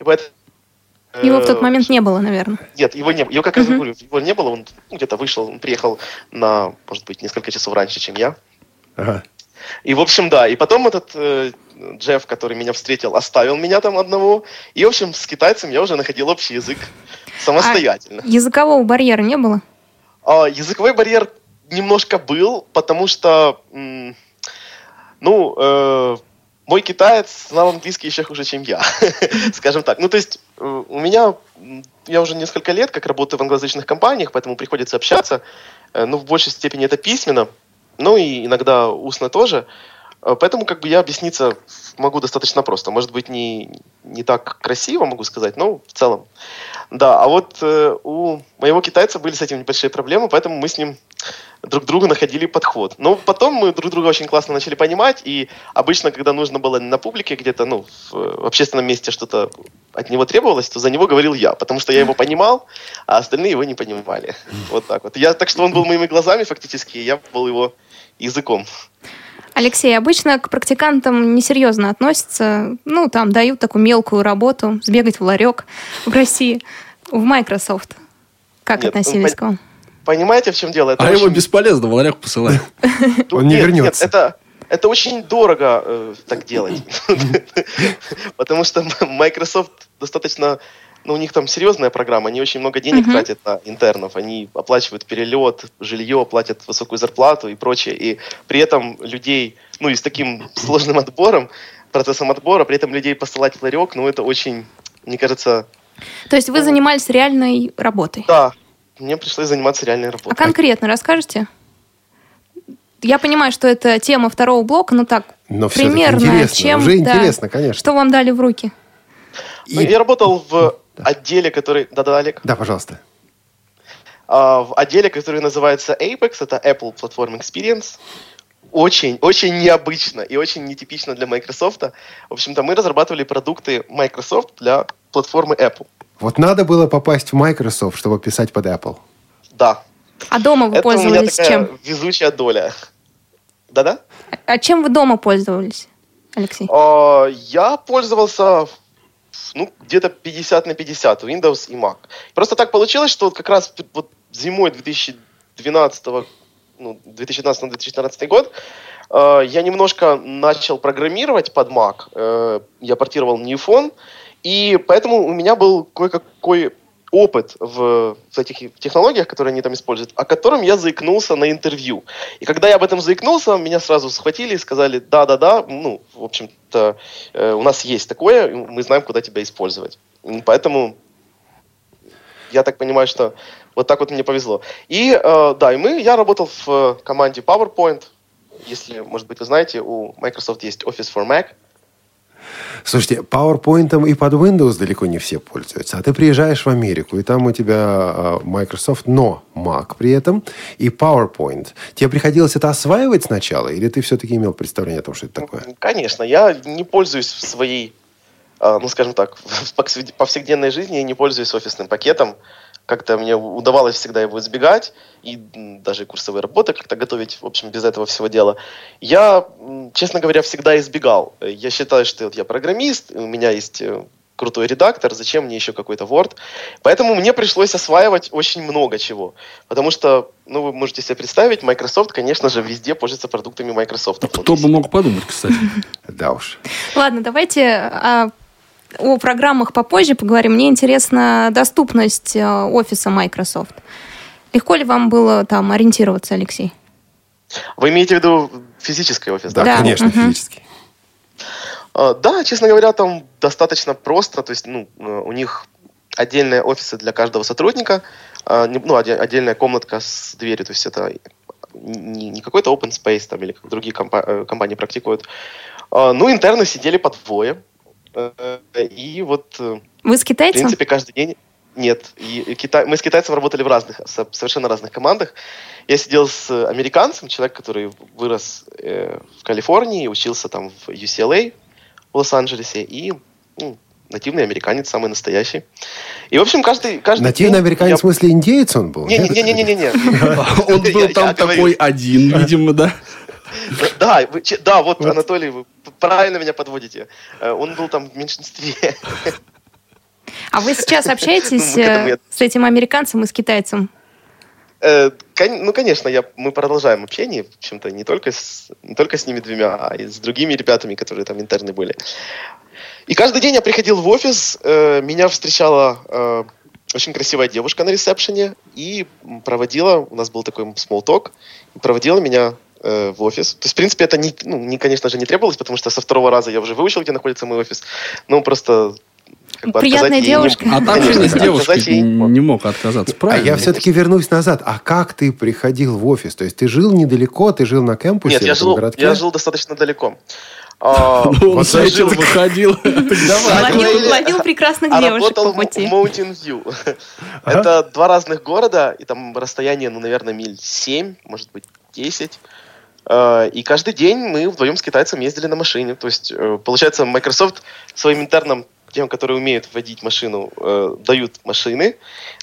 Его в тот момент не было, наверное. Нет, его не Его как раз говорю, его не было. Он где-то вышел, он приехал на, может быть, несколько часов раньше, чем я. Ага. И, в общем, да. И потом этот э, Джефф, который меня встретил, оставил меня там одного. И, в общем, с китайцем я уже находил общий язык самостоятельно. А языкового барьера не было? А, языковой барьер немножко был, потому что, ну, э, мой китаец знал английский еще хуже, чем я, скажем так. Ну, то есть э, у меня, я уже несколько лет как работаю в англоязычных компаниях, поэтому приходится общаться, э, ну, в большей степени это письменно, ну и иногда устно тоже. Э, поэтому как бы я объясниться могу достаточно просто. Может быть, не, не так красиво могу сказать, но в целом. Да, а вот э, у моего китайца были с этим небольшие проблемы, поэтому мы с ним друг другу находили подход. Но потом мы друг друга очень классно начали понимать, и обычно, когда нужно было на публике где-то, ну, в, в общественном месте что-то от него требовалось, то за него говорил я, потому что я его понимал, а остальные его не понимали. Вот так вот. Я, так что он был моими глазами фактически, я был его языком. Алексей, обычно к практикантам несерьезно относятся. Ну, там дают такую мелкую работу, сбегать в ларек в России. В Microsoft. Как нет, относились к вам? Понимаете, в чем дело? Это а очень... его бесполезно в ларек посылать. Он не вернется. Это, это очень дорого э, так делать. Потому что Microsoft достаточно ну, у них там серьезная программа, они очень много денег uh-huh. тратят на интернов, они оплачивают перелет, жилье, платят высокую зарплату и прочее, и при этом людей, ну, и с таким сложным отбором, процессом отбора, при этом людей посылать в ларек, ну, это очень, мне кажется... То есть вы занимались реальной работой? Да, мне пришлось заниматься реальной работой. А конкретно расскажете? Я понимаю, что это тема второго блока, но так, но примерно, чем... Уже да, интересно, конечно. Что вам дали в руки? И... Ну, я работал в да. отделе, который... Да-да, Олег? Да, пожалуйста. А, в отделе, который называется Apex, это Apple Platform Experience. Очень, очень необычно и очень нетипично для Microsoft. В общем-то, мы разрабатывали продукты Microsoft для платформы Apple. Вот надо было попасть в Microsoft, чтобы писать под Apple. Да. А дома вы Это пользовались у меня такая чем? везучая доля. Да-да? А чем вы дома пользовались, Алексей? А, я пользовался ну, где-то 50 на 50, Windows и Mac. Просто так получилось, что как раз вот зимой 2012 ну, 2012-2014 год э, я немножко начал программировать под Mac. Э, я портировал Newphone, и поэтому у меня был кое-какой опыт в, в этих технологиях, которые они там используют, о котором я заикнулся на интервью. И когда я об этом заикнулся, меня сразу схватили и сказали, да-да-да, ну, в общем-то, э, у нас есть такое, мы знаем, куда тебя использовать. Поэтому я так понимаю, что вот так вот мне повезло. И э, да, и мы, я работал в команде PowerPoint. Если, может быть, вы знаете, у Microsoft есть Office for Mac. Слушайте, PowerPoint и под Windows далеко не все пользуются. А ты приезжаешь в Америку, и там у тебя а, Microsoft, но Mac при этом, и PowerPoint. Тебе приходилось это осваивать сначала, или ты все-таки имел представление о том, что это такое? Конечно, я не пользуюсь в своей, а, ну, скажем так, в повседневной жизни, я не пользуюсь офисным пакетом как-то мне удавалось всегда его избегать, и даже курсовые работы как-то готовить, в общем, без этого всего дела. Я, честно говоря, всегда избегал. Я считаю, что вот я программист, у меня есть э, крутой редактор, зачем мне еще какой-то Word. Поэтому мне пришлось осваивать очень много чего. Потому что, ну, вы можете себе представить, Microsoft, конечно же, везде пользуется продуктами Microsoft. Кто бы мог подумать, кстати. Да уж. Ладно, давайте а, о программах попозже поговорим. Мне интересна доступность э, офиса Microsoft. Легко ли вам было там ориентироваться, Алексей? Вы имеете в виду физический офис, да? Да, конечно, угу. физический. А, да, честно говоря, там достаточно просто. То есть, ну, э, у них отдельные офисы для каждого сотрудника, а, ну, отдельная комнатка с дверью. То есть это не, какой-то open space там или как другие компа- э, компании практикуют. А, ну, интерны сидели по двое. Э, и вот... Э, Вы с китайцем? В принципе, каждый день... Нет. И китай... Мы с китайцем работали в разных, совершенно разных командах. Я сидел с американцем, человек, который вырос э, в Калифорнии, учился там в UCLA в Лос-Анджелесе, и ну, нативный американец, самый настоящий. И, в общем, каждый... каждый нативный американец, я... в смысле, индеец он был? Не-не-не-не-не. Он был там такой один, видимо, да? Да, вы че- да, вот, Анатолий, вы правильно меня подводите. Э, Он был там в меньшинстве. А вы сейчас общаетесь Ну, этому э, с этим американцем и с китайцем? Э, Ну, конечно, я, мы продолжаем общение, в общем-то, не только, с, не только с ними двумя, а и с другими ребятами, которые там интерны были. И каждый день я приходил в офис, э, меня встречала э, очень красивая девушка на ресепшене и проводила, у нас был такой small talk, проводила меня э, в офис. То есть, в принципе, это, не, ну, не, конечно же, не требовалось, потому что со второго раза я уже выучил, где находится мой офис. Ну, просто... как бы Приятная отказать ей не- девушка. От Конечно, общения с девушкой не мог. не отказаться. А Правильно. я все-таки вернусь назад. А как ты приходил в офис? То есть ты жил недалеко, ты жил на кампусе Нет, я жил, городке? я жил достаточно далеко. А, Ну, Он это- выходил? Ловил, прекрасных а девушек по в пути. Mountain View. Это два разных города, и там расстояние, ну, наверное, миль 7, может быть, 10. Э, И каждый день мы вдвоем с китайцем ездили на машине. То есть, э, получается, Microsoft своим интернам, тем, которые умеют водить машину, э, дают машины.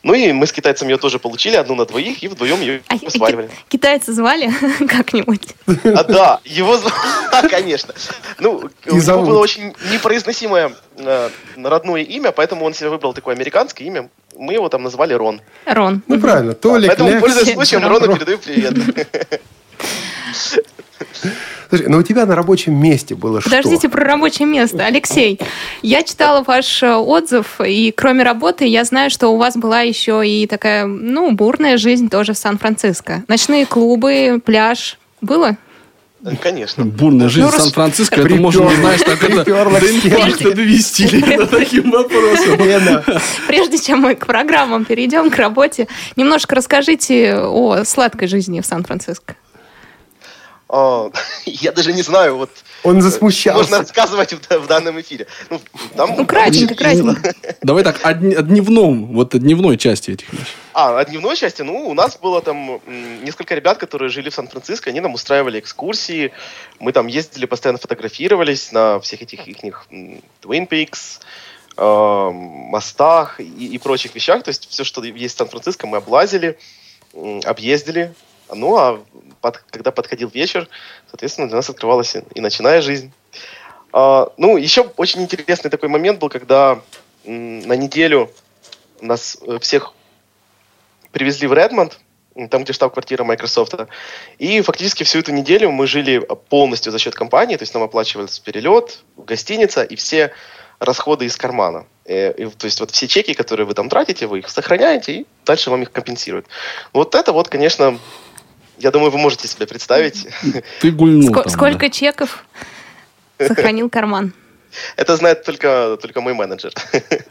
Ну и мы с китайцем ее тоже получили, одну на двоих, и вдвоем ее А сваливали. китайца звали как-нибудь? А, да, его звали, конечно. Ну, у него было очень непроизносимое э, родное имя, поэтому он себе выбрал такое американское имя. Мы его там назвали Рон. Рон. Ну, правильно. Толик, Поэтому, пользуясь случаем, Рон. Рону передаю привет. Слушай, ну у тебя на рабочем месте было Подождите что? про рабочее место. Алексей, я читала ваш э, отзыв, и кроме работы я знаю, что у вас была еще и такая, ну, бурная жизнь тоже в Сан-Франциско. Ночные клубы, пляж. Было? Конечно. Бурная жизнь Ну, Сан-Франциско, это можно, знаешь, так это довести таким вопросом. Прежде чем мы к программам перейдем, к работе, немножко расскажите о сладкой жизни в Сан-Франциско. А, Я даже не знаю, вот он можно засмущался. рассказывать в в данном эфире. Ну, там Ну, кратенько, кратенько. Давай так, о дни- о дневном, вот о дневной части этих вещей. А, о дневной части, ну, у нас было там несколько ребят, которые жили в Сан-Франциско, они нам устраивали экскурсии, мы там ездили, постоянно фотографировались на всех этих их Twin Peaks, э, мостах и, и прочих вещах, то есть все, что есть в Сан-Франциско, мы облазили, объездили, ну, а под- когда подходил вечер, соответственно, для нас открывалась и, и ночная жизнь. А, ну, еще очень интересный такой момент был, когда на неделю нас э, всех привезли в Редмонд, там, где штаб-квартира Microsoft. И фактически всю эту неделю мы жили полностью за счет компании, то есть нам оплачивался перелет, гостиница и все расходы из кармана. Э, и, то есть вот все чеки, которые вы там тратите, вы их сохраняете, и дальше вам их компенсируют. Вот это вот, конечно, я думаю, вы можете себе представить. Ты гульнул Ско- там, Сколько чеков сохранил карман? Это знает только, только мой менеджер.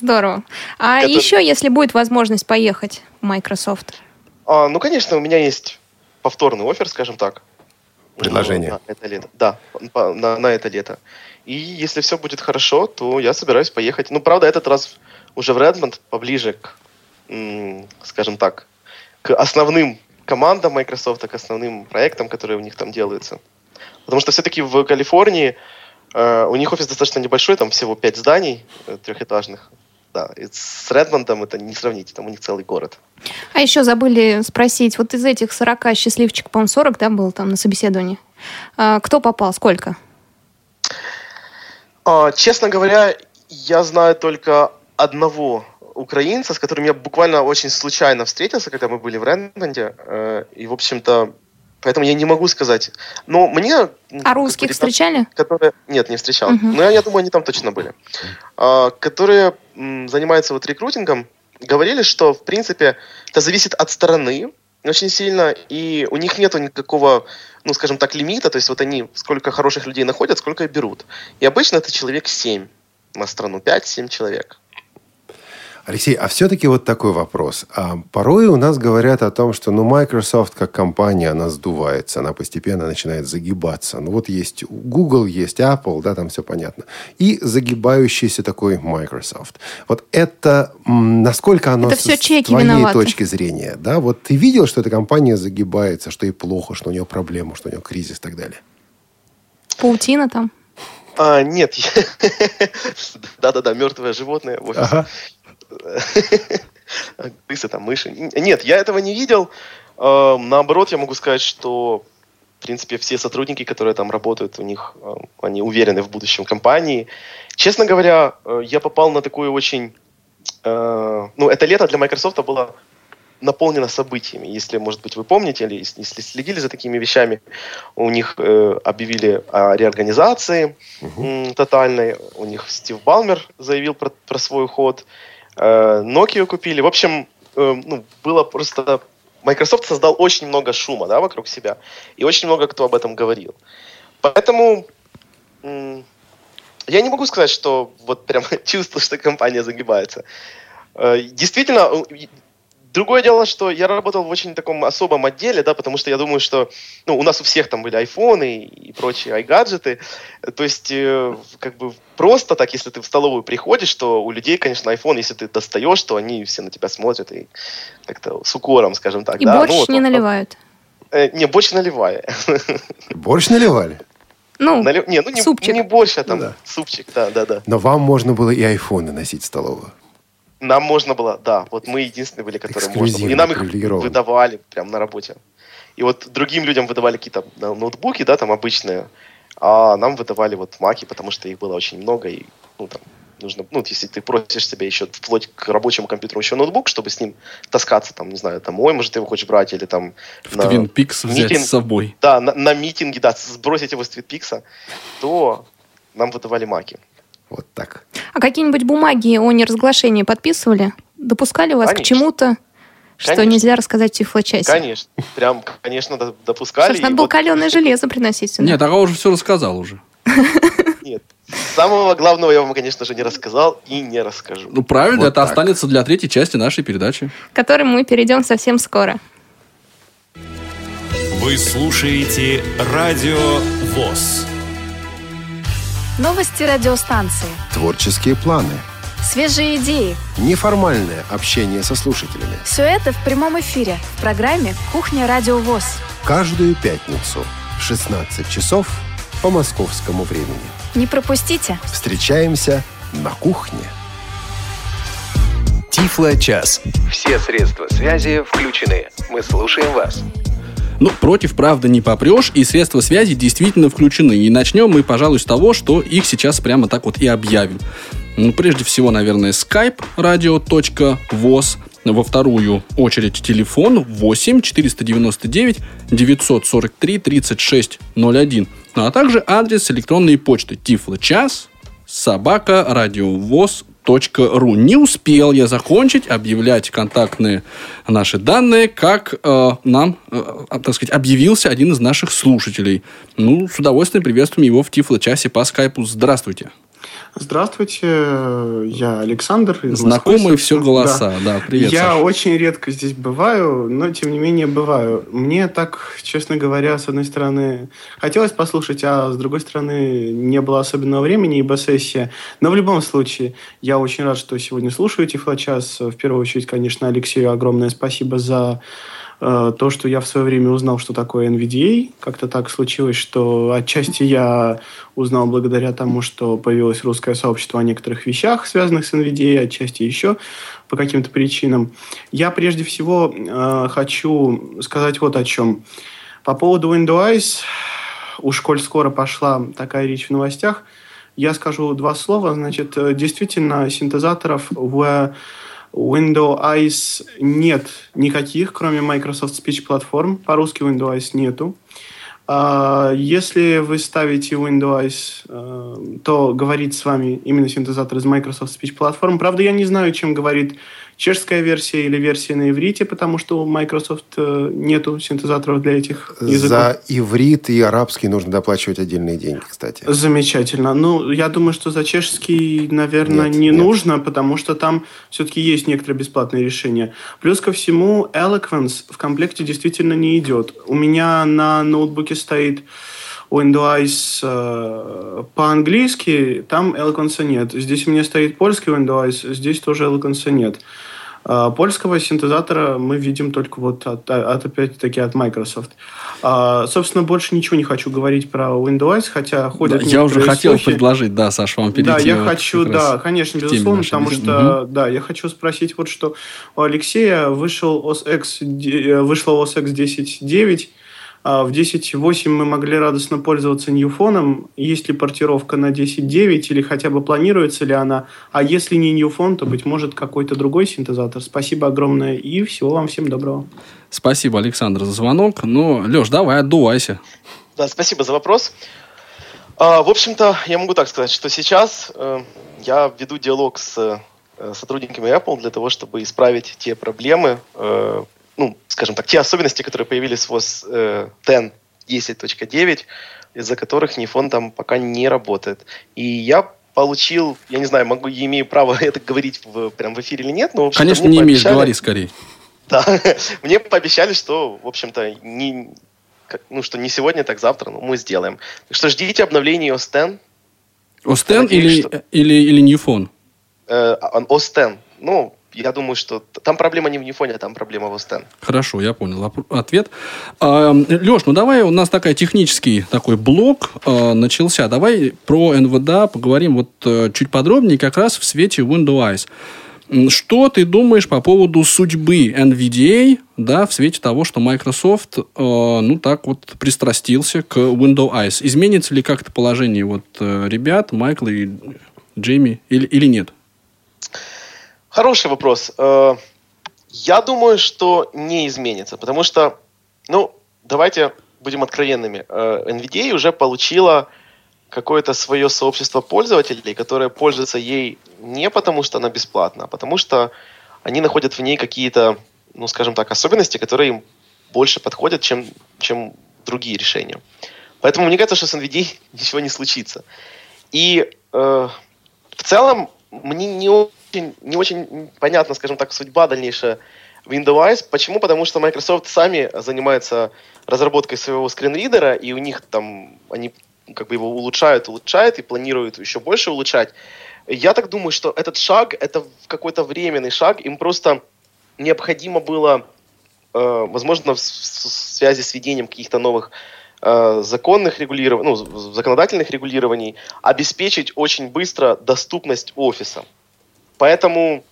Здорово. А Это- еще, если будет возможность поехать в Microsoft? А, ну, конечно, у меня есть повторный офер, скажем так. Предложение. На это лето. Да, на, на это лето. И если все будет хорошо, то я собираюсь поехать. Ну, правда, этот раз уже в Редмонд, поближе к, скажем так, к основным командам Microsoft, к основным проектам, которые у них там делаются. Потому что все-таки в Калифорнии э, у них офис достаточно небольшой, там всего пять зданий э, трехэтажных. Да, и с Редмондом это не сравнить, там у них целый город. А еще забыли спросить, вот из этих 40 счастливчик, по-моему, 40, да, был там на собеседовании. А, кто попал, сколько? А, честно говоря, я знаю только одного украинца, с которым я буквально очень случайно встретился, когда мы были в Редмонде. Э, и, в общем-то, поэтому я не могу сказать. Но мне... А русских встречали? Которые... Нет, не встречал. Мгм. Но я, я думаю, они там точно были. А, которые м, занимаются вот рекрутингом, говорили, что, в принципе, это зависит от стороны очень сильно, и у них нету никакого, ну, скажем так, лимита, то есть вот они сколько хороших людей находят, сколько и берут. И обычно это человек 7 на страну, 5-7 человек. Алексей, а все-таки вот такой вопрос. А порой у нас говорят о том, что ну, Microsoft как компания, она сдувается, она постепенно начинает загибаться. Ну вот есть Google, есть Apple, да, там все понятно. И загибающийся такой Microsoft. Вот это, насколько оно Это с, всё с чеки твоей виноваты. точки зрения, да? Вот ты видел, что эта компания загибается, что ей плохо, что у нее проблемы, что у нее кризис и так далее? Паутина там? А, нет, да-да-да, мертвое животное в офисе. Ага. Крысы, там, мыши. Нет, я этого не видел. Э, Наоборот, я могу сказать, что в принципе, все сотрудники, которые там работают, у них, э, они уверены в будущем компании. Честно говоря, э, я попал на такую очень... э, Ну, это лето для Microsoft было наполнено событиями. Если, может быть, вы помните, или если следили за такими вещами, у них э, объявили о реорганизации м, тотальной. У них Стив Балмер заявил про, про свой уход. Э, Nokia купили. В общем, э, ну, было просто... Microsoft создал очень много шума да, вокруг себя. И очень много кто об этом говорил. Поэтому я не могу сказать, что вот прям чувствую, что компания загибается. Э, Действительно, другое дело, что я работал в очень таком особом отделе, да, потому что я думаю, что ну, у нас у всех там были айфоны и прочие айгаджеты. То есть, как бы просто так, если ты в столовую приходишь, то у людей, конечно, iPhone, если ты достаешь, то они все на тебя смотрят и как-то с укором, скажем так. И да. борщ Ну, вот, не вот, наливают. э, не, борщ наливай. Борщ наливали? Ну, Нали- Не, ну не, супчик. не борщ, а там Ну да. супчик, да, да, да. Но вам можно было и айфоны носить в столовую. Нам можно было, да, вот мы единственные были, которые можно было. И нам их выдавали прямо на работе. И вот другим людям выдавали какие-то ноутбуки, да, там обычные, а нам выдавали вот маки, потому что их было очень много, и, ну, там, нужно, ну, если ты просишь себе еще вплоть к рабочему компьютеру еще ноутбук, чтобы с ним таскаться, там, не знаю, домой, может, ты его хочешь брать, или там... В на Твин Пикс взять митинг. с собой. Да, на, на митинге, да, сбросить его с Твитпикса, то нам выдавали маки. Вот так. а какие-нибудь бумаги о неразглашении подписывали? Допускали вас к Конечно. чему-то, что Конечно. нельзя рассказать тифлочасе? Конечно, прям, конечно, до- допускали. Слушай, надо было вот- каленое железо приносить сюда. Нет, а уже все рассказал уже. Нет. Самого главного я вам, конечно же, не рассказал и не расскажу. Ну, правильно, Вот это так. останется для третьей части нашей передачи. к которым мы перейдем совсем скоро. Вы слушаете Радио ВОЗ. Новости радиостанции. Творческие планы. Свежие идеи. Неформальное общение со слушателями. Все это в прямом эфире в программе «Кухня Радио ВОЗ». Каждую пятницу в 16 часов по московскому времени. Не пропустите. Встречаемся на кухне. Тифло-час. Все средства связи включены. Мы слушаем вас. Ну, против, правда, не попрешь, и средства связи действительно включены. И начнем мы, пожалуй, с того, что их сейчас прямо так вот и объявим. Ну, прежде всего, наверное, skype radio.voz. Во вторую очередь телефон 8 499 943 36 01. Ну, а также адрес электронной почты тифлочас собака радиовоз ру. Не успел я закончить объявлять контактные наши данные, как э, нам, э, так сказать, объявился один из наших слушателей. Ну, с удовольствием приветствуем его в Тифло-часе по скайпу. Здравствуйте. Здравствуйте, я Александр. из Знакомые Москвы, все голоса. Да, привет, Я Саша. очень редко здесь бываю, но тем не менее бываю. Мне так, честно говоря, с одной стороны хотелось послушать, а с другой стороны не было особенного времени, ибо сессия. Но в любом случае, я очень рад, что сегодня слушаю Тифлочас. В первую очередь, конечно, Алексею огромное спасибо за то, что я в свое время узнал, что такое NVDA. Как-то так случилось, что отчасти я узнал благодаря тому, что появилось русское сообщество о некоторых вещах, связанных с NVDA, отчасти еще по каким-то причинам. Я прежде всего э, хочу сказать вот о чем. По поводу Windows, уж коль скоро пошла такая речь в новостях, я скажу два слова. Значит, э, действительно, синтезаторов в Windows нет никаких, кроме Microsoft Speech Platform. По-русски Windows нету. А, Если вы ставите Windows, э, то говорит с вами именно синтезатор из Microsoft Speech Platform. Правда, я не знаю, чем говорит чешская версия или версия на иврите, потому что у Microsoft э, нету синтезаторов для этих языков. За иврит и арабский нужно доплачивать отдельные деньги, кстати. Замечательно. Ну, я думаю, что за чешский, наверное, Нет, не нет. нужно, потому что там все-таки есть некоторые бесплатные решения. Плюс ко всему, Eloquence в комплекте действительно не идет. У меня на ноутбуке стоит Windows э, по-английски, там Eloquence нет. Здесь у меня стоит польский Windows, здесь тоже Eloquence нет. Э, Польского синтезатора мы видим только вот от, от опять-таки от Microsoft. А, собственно, больше ничего не хочу говорить про Windows, хотя Да, ходят я уже хотел слухи. предложить, да, Саш, вам перейти. Да, я вот хочу, да, конечно, безусловно, потому беседы. что, да, я хочу спросить вот что. У Алексея вышел OS X, вышла OS X 10.9, А в 10.8 мы могли радостно пользоваться Newphone. Есть ли портировка на 10.9 или хотя бы планируется ли она? А если не Newphone, то, быть может, какой-то другой синтезатор. Спасибо огромное и всего вам всем доброго. Спасибо, Александр, за звонок. Ну, Леш, давай, отдувайся. Да, спасибо за вопрос. А, в общем-то, я могу так сказать, что сейчас э, я веду диалог с э, сотрудниками Apple для того, чтобы исправить те проблемы, э, ну, скажем так, те особенности, которые появились в OS э, 10 10.9, из-за которых Нифон там пока не работает. И я получил, я не знаю, могу, я имею право это говорить в, прям в эфире или нет, но... Конечно, не имеешь, говори скорее. Да, мне пообещали, что, в общем-то, не, ну, что не сегодня, так завтра, но мы сделаем. Так что ждите обновления OS X. OS X или, что... или, или New Phone? Э, OS X. Ну, я думаю, что там проблема не в Нефоне, а там проблема в Остен. Хорошо, я понял ответ. А, Леш, ну давай, у нас такой технический такой блок а, начался. Давай про НВДА поговорим вот а, чуть подробнее, как раз в свете Windows Что ты думаешь по поводу судьбы NVDA, да, в свете того, что Microsoft, э, ну, так вот пристрастился к Windows Eyes? Изменится ли как-то положение вот э, ребят, Майкла и Джейми, или, или нет? Хороший вопрос. Э, я думаю, что не изменится, потому что, ну, давайте будем откровенными. Э, NVDA уже получила какое-то свое сообщество пользователей, которое пользуется ей не потому, что она бесплатна, а потому что они находят в ней какие-то, ну, скажем так, особенности, которые им больше подходят, чем, чем другие решения. Поэтому мне кажется, что с NVDA ничего не случится. И э, в целом мне не очень, не очень понятна, скажем так, судьба дальнейшая Windows. Почему? Потому что Microsoft сами занимаются разработкой своего скринридера, и у них там они как бы его улучшают, улучшают и планируют еще больше улучшать. Я так думаю, что этот шаг, это какой-то временный шаг, им просто необходимо было, э, возможно, в, в связи с введением каких-то новых э, законных регулирований, ну, законодательных регулирований, обеспечить очень быстро доступность офиса. Поэтому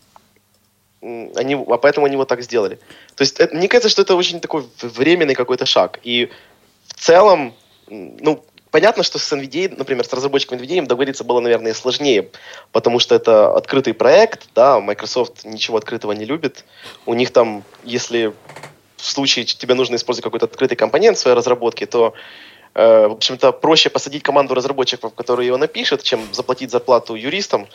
они, а поэтому они вот так сделали. То есть это, мне кажется, что это очень такой временный какой-то шаг. И в целом, ну, понятно, что с NVIDIA, например, с разработчиком NVIDIA им договориться было, наверное, сложнее, потому что это открытый проект, да, Microsoft ничего открытого не любит. У них там, если в случае тебе нужно использовать какой-то открытый компонент в своей разработке, то в общем-то, проще посадить команду разработчиков, которые его напишут, чем заплатить зарплату юристам,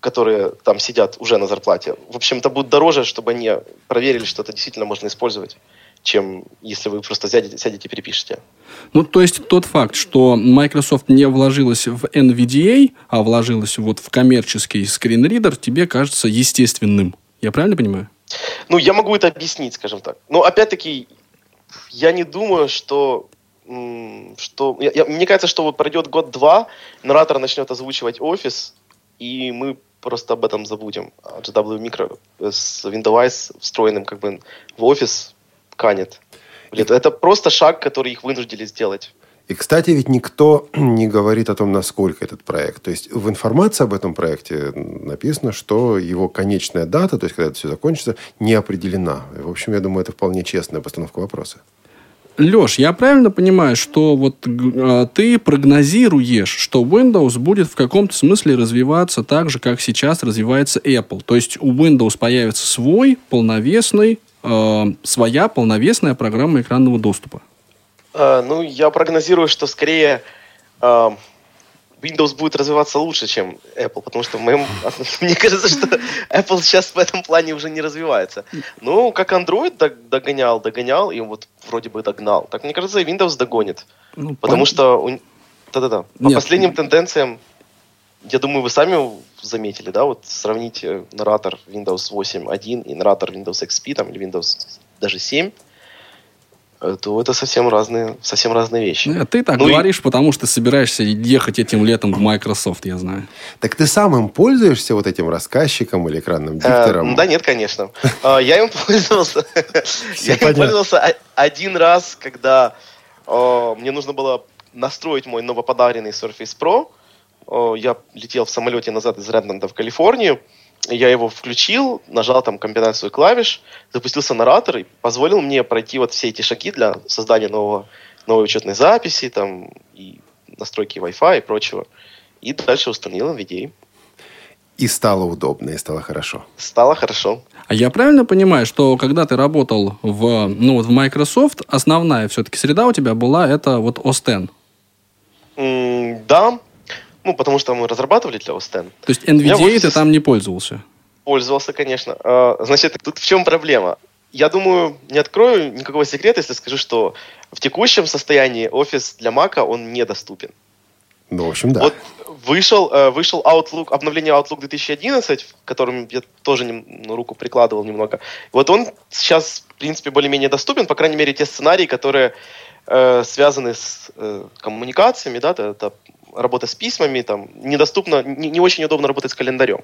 которые там сидят уже на зарплате. В общем-то, будет дороже, чтобы они проверили, что это действительно можно использовать чем если вы просто сядете, сядете и перепишете. Ну, то есть тот факт, что Microsoft не вложилась в NVDA, а вложилась вот в коммерческий скринридер, тебе кажется естественным. Я правильно понимаю? Ну, я могу это объяснить, скажем так. Но опять-таки, я не думаю, что что... Я, я, мне кажется, что вот пройдет год-два, наратор начнет озвучивать офис, и мы просто об этом забудем. GW Micro с Windows встроенным как бы в офис канет. Это, это просто шаг, который их вынудили сделать. И, кстати, ведь никто не говорит о том, насколько этот проект. То есть в информации об этом проекте написано, что его конечная дата, то есть когда это все закончится, не определена. И, в общем, я думаю, это вполне честная постановка вопроса. Леш, я правильно понимаю, что вот э, ты прогнозируешь, что Windows будет в каком-то смысле развиваться так же, как сейчас развивается Apple. То есть у Windows появится свой полновесный, э, своя полновесная программа экранного доступа. Uh, ну, я прогнозирую, что скорее Windows будет развиваться лучше, чем Apple, потому что в моем... мне кажется, что Apple сейчас в этом плане уже не развивается. Ну, как Android догонял, догонял, и вот вроде бы догнал. Так, мне кажется, и Windows догонит. Ну, потому пон... что... Да-да-да. По Нет. последним тенденциям, я думаю, вы сами заметили, да, вот сравните наратор Windows 8.1 и наратор Windows XP, там, или Windows даже 7, Э, то это совсем разные, совсем разные вещи. Нет, ты так ну говоришь, и... потому что собираешься ехать этим летом в Microsoft, я знаю. Так ты сам им пользуешься вот этим рассказчиком или экранным э, диктором? Да нет, конечно. А, я им пользовался. Я им пользовался один раз, когда мне нужно было настроить мой новоподаренный Surface Pro. Я летел в самолете назад из Редмонда в Калифорнию. Я его включил, нажал там комбинацию клавиш, запустился наратор и позволил мне пройти вот все эти шаги для создания нового, новой учетной записи, там, и настройки Wi-Fi и прочего. И дальше установил NVDA. И стало удобно, и стало хорошо. Стало хорошо. А я правильно понимаю, что когда ты работал в, ну, вот в Microsoft, основная все-таки среда у тебя была это вот X? М, да, ну, потому что мы разрабатывали для OS X. То есть в NVDA офисе ты там не пользовался? Пользовался, конечно. А, Значит, тут в чем проблема? Я думаю, не открою никакого секрета, если скажу, что в текущем состоянии офис для Mac, он недоступен. Ну, в общем, да. Вот вышел, э, вышел Outlook, обновление Outlook 2011, к которому я тоже ну, руку прикладывал немного. Вот он сейчас, в принципе, более-менее доступен, по крайней мере, те сценарии, которые э, связаны с э, коммуникациями, да, это, это работа с письмами, там, недоступно, не, не очень удобно работать с календарем.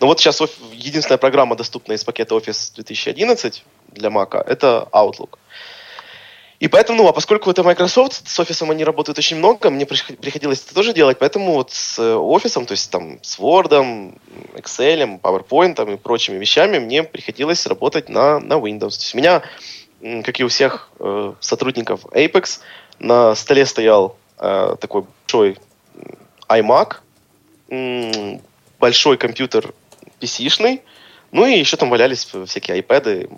Но вот сейчас единственная программа, доступная из пакета Office 2011 для Mac, это Outlook. И поэтому, ну, а поскольку это Microsoft, с офисом они работают очень много, мне прих- приходилось это тоже делать, поэтому вот с э, офисом, то есть там с Word, Excel, PowerPoint и прочими вещами мне приходилось работать на, на Windows. То есть у меня, как и у всех э, сотрудников Apex, на столе стоял э, такой большой iMac, большой компьютер PC-шный, ну и еще там валялись всякие iPad,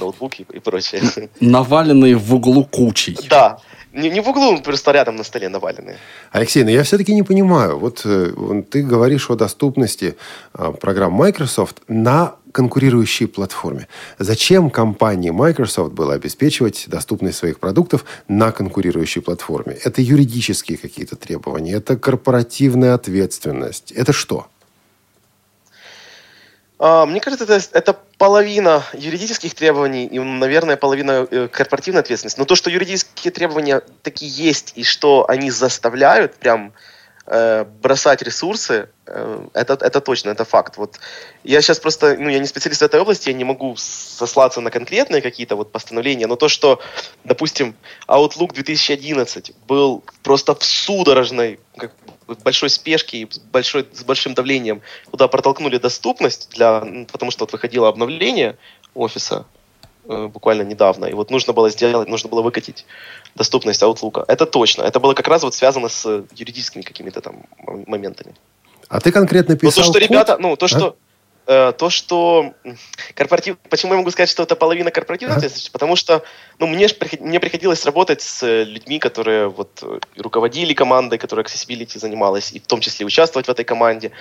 ноутбуки и прочее. Наваленные в углу кучей. Да. Не, не в углу, просто рядом на столе наваленные. Алексей, но я все-таки не понимаю. Вот э, ты говоришь о доступности э, программ Microsoft на конкурирующей платформе. Зачем компании Microsoft было обеспечивать доступность своих продуктов на конкурирующей платформе? Это юридические какие-то требования, это корпоративная ответственность. Это что? А, Мне кажется, это, это половина юридических требований и, наверное, половина э, корпоративной ответственности. Но то, что юридические требования такие есть, и что они заставляют прям э, бросать ресурсы, э, это, это точно, это факт. Вот я сейчас просто, ну, я не специалист в этой области, я не могу сослаться на конкретные какие-то вот постановления, но то, что, допустим, Outlook 2011 был просто в судорожной, как бы, большой спешке и с, большой, с большим давлением, куда протолкнули доступность, для, ну, потому что вот выходило обновление офиса буквально недавно, и вот нужно было сделать, нужно было выкатить доступность Outlook. Это точно. Это было как раз вот связано с юридическими какими-то там моментами. А ты конкретно Ну, писал то, что код? ребята, ну, то, А? что э, то, что корпоратив... Почему я могу сказать, что это половина корпоративной А? ответственности? Потому что ну, мне, приход- мне приходилось работать с э, людьми, которые вот, э, руководили командой, которая accessibility занималась, и в том числе участвовать в этой команде.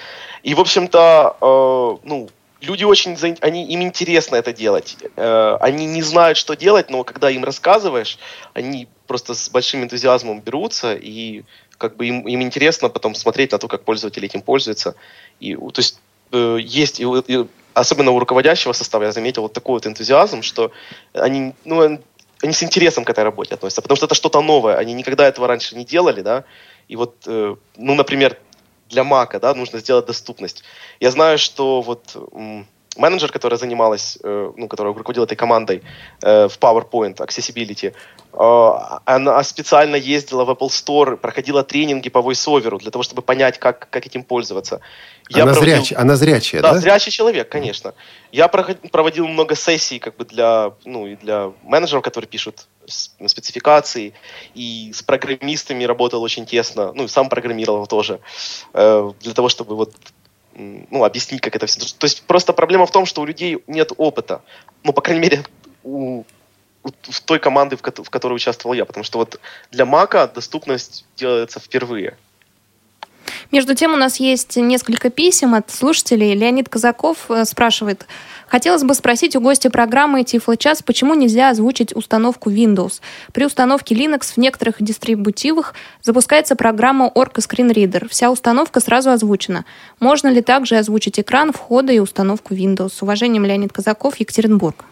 И, в общем-то, э, ну, люди очень, за- они, им интересно это делать. Э, они не знают, что делать, но когда им рассказываешь, они просто с большим энтузиазмом берутся, и как бы им, им интересно потом смотреть на то, как пользователи этим пользуются. И, то есть э, есть, и, и особенно у руководящего состава, я заметил вот такой вот энтузиазм, что они, ну, они с интересом к этой работе относятся, потому что это что-то новое, они никогда этого раньше не делали, да, и вот, э, ну, например, для Мака, да, нужно сделать доступность. Я знаю, что вот менеджер, которая занималась, э, ну, которая руководила этой командой э, в PowerPoint Accessibility, э, она специально ездила в Apple Store, проходила тренинги по voiceover для того, чтобы понять, как, как этим пользоваться. Она, проводил- зрячая, она зрячая, да, да? зрячий человек, конечно. Я проход- проводил много сессий как бы для, ну, и для менеджеров, которые пишут с- спецификации, и с программистами работал очень тесно, ну, и сам программировал тоже, э, для того, чтобы вот ну, объяснить, как это все. То есть просто проблема в том, что у людей нет опыта. Ну, по крайней мере, у, у- в той команде, в, ко- в которой участвовал я. Потому что вот для Мака доступность делается впервые. Между тем, у нас есть несколько писем от слушателей. Леонид Казаков э, спрашивает. Хотелось бы спросить у гостя программы Тифло-час, почему нельзя озвучить установку Windows? При установке Linux в некоторых дистрибутивах запускается программа Orca Screen Reader. Вся установка сразу озвучена. Можно ли также озвучить экран входа и установку Windows? С уважением, Леонид Казаков, Екатеринбург.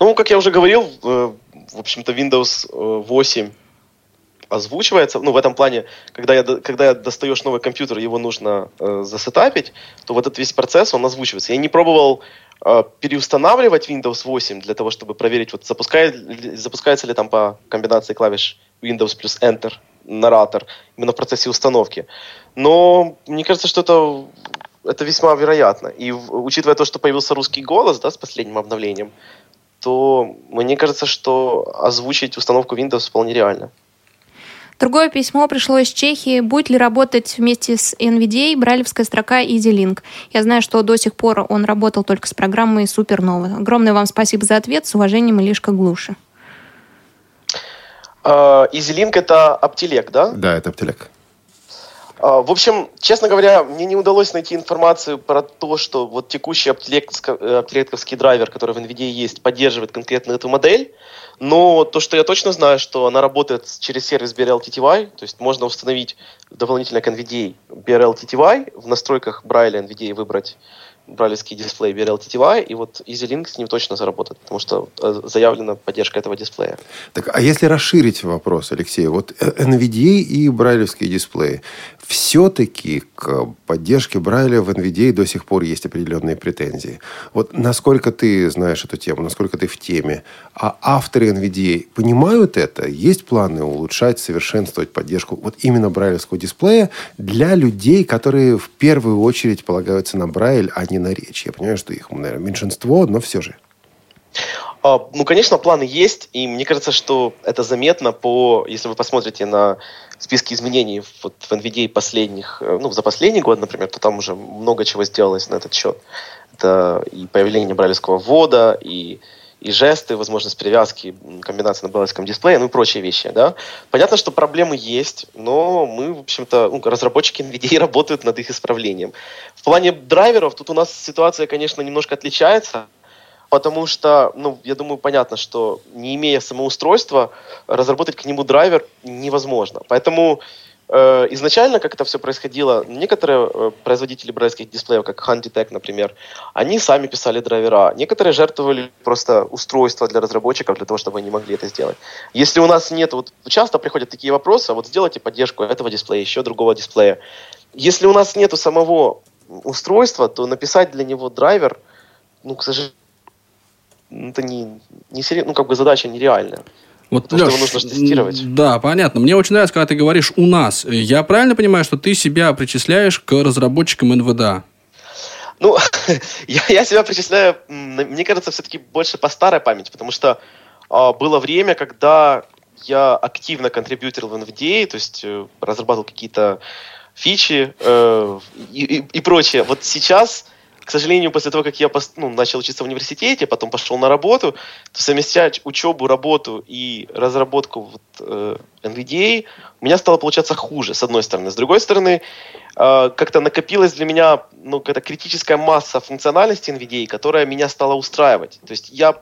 Ну, как я уже говорил, э, в общем-то, Windows э, 8 озвучивается. Ну, в этом плане, когда, я, когда я достаешь новый компьютер, его нужно э, засетапить, то вот этот весь процесс, он озвучивается. Я не пробовал э, переустанавливать Windows 8 для того, чтобы проверить, вот запускает, запускается ли там по комбинации клавиш Windows плюс Enter наратор именно в процессе установки. Но мне кажется, что это это весьма вероятно. И учитывая то, что появился русский голос, да, с последним обновлением, то мне кажется, что озвучить установку Windows вполне реально. Другое письмо пришло из Чехии. Будет ли работать вместе с NVDA брайлевская строка EasyLink? Я знаю, что до сих пор он работал только с программой Supernova. Огромное вам спасибо за ответ. С уважением, Илишка Глуши. А, EasyLink это Aptilec, да? Да, это Аптелек. А, В общем, честно говоря, мне не удалось найти информацию про то, что вот текущий аптелекско- э, драйвер, который в NVIDIA есть, поддерживает конкретно эту модель. Но то, что я точно знаю, что она работает через сервис BRL-TTY, то есть можно установить дополнительно к NVIDIA BRL-TTY, в настройках Брайля NVIDIA выбрать брайлевский дисплей BRL-TTY, и вот EasyLink с ним точно заработает, потому что э, заявлена поддержка этого дисплея. Так, а если расширить вопрос, Алексей, вот э, NVDA и брайлевские дисплеи, все-таки к поддержке Брайля в NVDA до сих пор есть определенные претензии. Вот насколько ты знаешь эту тему, насколько ты в теме, а авторы NVDA понимают это? Есть планы улучшать, совершенствовать поддержку вот именно брайлевского дисплея для людей, которые в первую очередь полагаются на Брайль, а не на речь? Я понимаю, что их, наверное, меньшинство, но все же. А, Ну, конечно, планы есть, и мне кажется, что это заметно по, если вы посмотрите на списки изменений вот в NVIDIA последних, э, ну, за последний год, например, то там уже много чего сделалось на этот счет. Это и появление брайлевского ввода, и, и жесты, возможность привязки, м, комбинации на брайлевском дисплее, ну и прочие вещи, да. Понятно, что проблемы есть, но мы, в общем-то, ну, разработчики NVIDIA работают над их исправлением. В плане драйверов тут у нас ситуация, конечно, немножко отличается, Потому что, ну, я думаю, понятно, что не имея самоустройства, разработать к нему драйвер невозможно. Поэтому изначально, как это все происходило, некоторые э, производители брайлевских дисплеев, как Handitech, например, они сами писали драйвера. Некоторые жертвовали просто устройства для разработчиков, для того, чтобы они могли это сделать. Если у нас нет, вот часто приходят такие вопросы, вот сделайте поддержку этого дисплея, еще другого дисплея. Если у нас нету самого устройства, то написать для него драйвер, ну, к сожалению, это не, не сери- ну, как бы задача нереальная. Вот, Потому его нужно тестировать. Да, понятно. Мне очень нравится, когда ты говоришь «у нас». Я правильно понимаю, что ты себя причисляешь к разработчикам НВДА? Ну, я, я себя причисляю, мне кажется, все-таки больше по старой памяти, потому что а, было время, когда я активно контрибьютировал в NVDA, то есть э, разрабатывал какие-то фичи э, и, и- и прочее. Вот сейчас, к сожалению, после того, как я ну, начал учиться в университете, потом пошел на работу, то совмещать учебу, работу и разработку вот, э, NVDA у меня стало получаться хуже, с одной стороны. С другой стороны, э, как-то накопилась для меня ну, какая-то критическая масса функциональности NVDA, которая меня стала устраивать. То есть я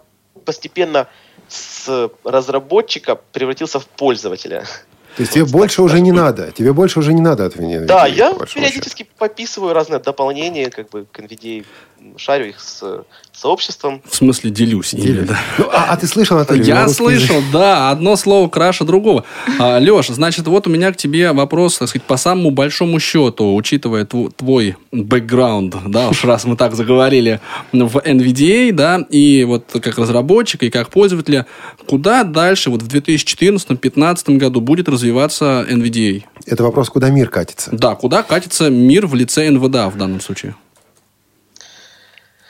постепенно с разработчика превратился в пользователя. То есть тебе больше уже не надо. Тебе больше уже не надо от NVIDIA. Да, я большому счету. периодически подписываю разные дополнения, как бы к NVIDIA, шарю их с сообществом. В смысле, делюсь. ими, Делюсь. да. Ну, а, а ты слышал, Анатолий? Я белорусский язык? слышал, да, одно слово краше другого. А, Леш, значит, вот у меня к тебе вопрос, так сказать, по самому большому счету, учитывая тв- твой бэкграунд, да, уж раз мы так заговорили, в NVDA, да, и вот как разработчика, и как пользователя, куда дальше, вот в 2014-2015 году будет развиваться NVDA? Это вопрос, куда мир катится. Да, куда катится мир в лице НВДА в данном случае?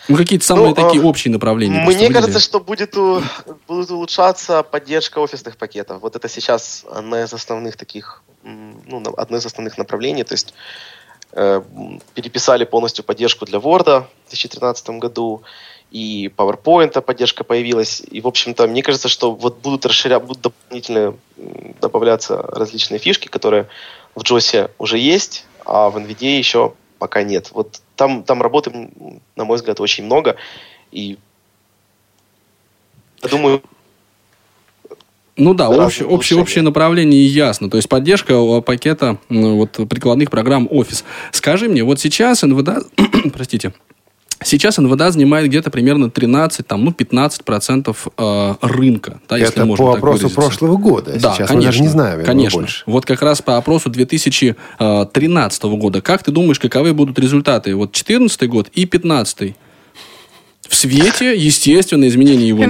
Ну, какие-то самые Ну, такие а, общие направления. Мне выделили. кажется, что будет, у- будет улучшаться поддержка офисных пакетов. Вот это сейчас одна из основных таких, ну, одно из основных направлений. То есть э, переписали полностью поддержку для Word в 2013 году, и PowerPoint поддержка появилась. И, в общем-то, мне кажется, что вот будут расширять, будут дополнительно добавляться различные фишки, которые в JOS уже есть, а в NVIDIA еще пока нет. Вот там, там работы, на мой взгляд, очень много. И я думаю, Ну да, общее, общее, общее направление ясно. То есть поддержка э, пакета вот, прикладных программ Office. Скажи мне, вот сейчас НВДА, простите, сейчас НВДА занимает где-то примерно 13, там, ну, 15 процентов э, рынка. Да, если Это можно по так опросу прошлого года. Да, Сейчас конечно, мы даже не знаем, конечно. больше. Вот как раз по опросу 2013 года. Как ты думаешь, каковы будут результаты? Вот 14 год и 15 в свете, естественно, я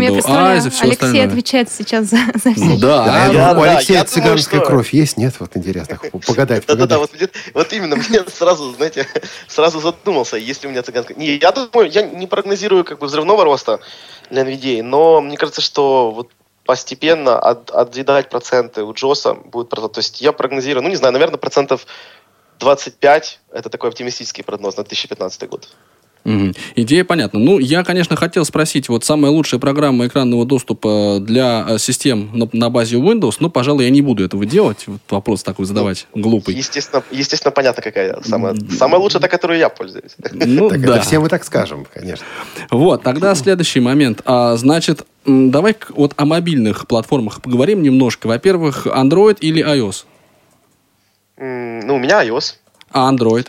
Windows представляю, Eyes и все Алексей остальное. отвечает сейчас за, за все. Да, Да, я- у да, Алексея я думаю, цыганская что- кровь есть? Нет? Вот интересно. Погадать, Да-да-да, вот, вот именно, мне сразу, знаете, сразу задумался, если у меня цыганка... Не, я думаю, я не прогнозирую как бы взрывного роста для NVIDIA, но мне кажется, что вот постепенно от, отъедать проценты у Джоса будет... То есть я прогнозирую, ну не знаю, наверное, процентов 25, это такой оптимистический прогноз на 2015 год. Мгм. Идея понятна. Ну, я, конечно, хотел спросить, вот самая лучшая программа экранного доступа для э, систем на, на базе Windows, но, пожалуй, я не буду этого делать. Вот вопрос такой задавать, глупый. Естественно, естественно, понятно, какая самая, самая лучшая, та, которой я пользуюсь. Ну, Так да. это все мы так скажем, конечно. Вот, тогда следующий момент. А, значит, давай вот о мобильных платформах поговорим немножко. Во-первых, Android или iOS? Ну, у меня iOS. А Android?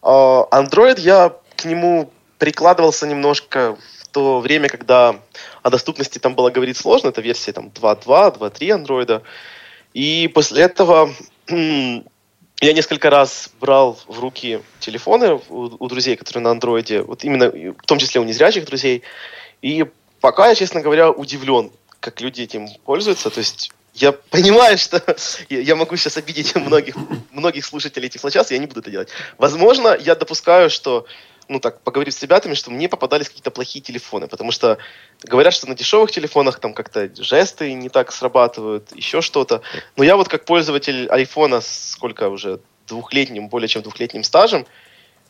А, Android я к нему прикладывался немножко в то время, когда о доступности там было говорить сложно, это версия там 2.2, 2.3 андроида. И после этого я несколько раз брал в руки телефоны у, у друзей, которые на андроиде, вот именно, в том числе у незрячих друзей. И пока я, честно говоря, удивлен, как люди этим пользуются. То есть я понимаю, что я могу сейчас обидеть многих, многих слушателей Тифлочаса, я не буду это делать. Возможно, я допускаю, что, ну так, поговорив с ребятами, что мне попадались какие-то плохие телефоны, потому что говорят, что на дешевых телефонах там как-то жесты не так срабатывают, еще что-то. Но я вот как пользователь айфона сколько уже двухлетним, более чем двухлетним стажем,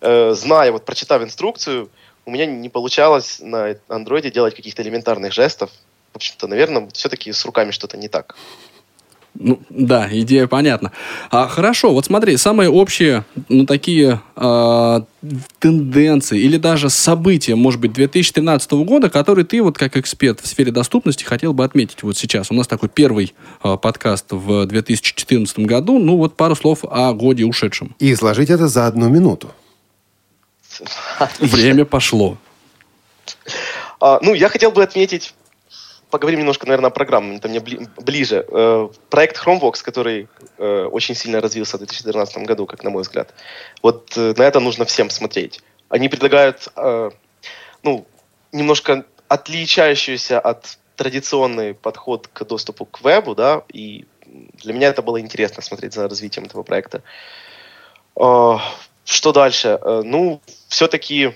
э, зная, вот прочитав инструкцию, у меня не получалось на андроиде делать каких-то элементарных жестов. В общем-то, наверное, все-таки с руками что-то не так. Ну, да, идея понятна. А, хорошо, вот смотри, самые общие, ну, такие а, тенденции или даже события, может быть, 2013 года, которые ты, вот как эксперт в сфере доступности, хотел бы отметить вот сейчас. У нас такой первый а, подкаст в 2014 году. Ну, вот пару слов о годе ушедшем. И изложить это за одну минуту. Время пошло. А, ну, я хотел бы отметить, поговорим немножко, наверное, о программе, это мне бли- ближе. Э, проект Chromevox, который э, очень сильно развился в 2014 году, как на мой взгляд. Вот э, на это нужно всем смотреть. Они предлагают, э, ну, немножко отличающийся от традиционный подход к доступу к вебу, да, и для меня это было интересно смотреть за развитием этого проекта. Э, Что дальше? Э, Ну, все-таки...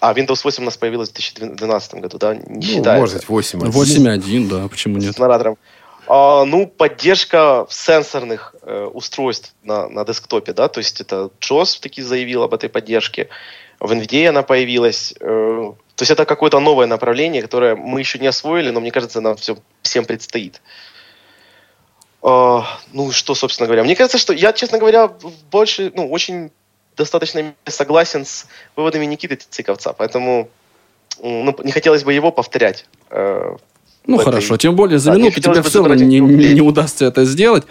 А, Windows 8 у нас появилась в 2012 году, да? Не Ну, считается. может быть, 8. 8.1, да, почему нет? С наратором. А, ну, поддержка сенсорных э, устройств на, на десктопе, да, то есть это JOS таки заявил об этой поддержке, в NVIDIA она появилась, э, то есть это какое-то новое направление, которое мы еще не освоили, но мне кажется, нам все, всем предстоит. А, ну, что, собственно говоря, мне кажется, что я, честно говоря, больше, ну, очень достаточно согласен с выводами Никиты Циковца, поэтому ну, не хотелось бы его повторять. э, Ну этой- хорошо, тем более за Да, минуту тебе все равно не, не удастся это сделать.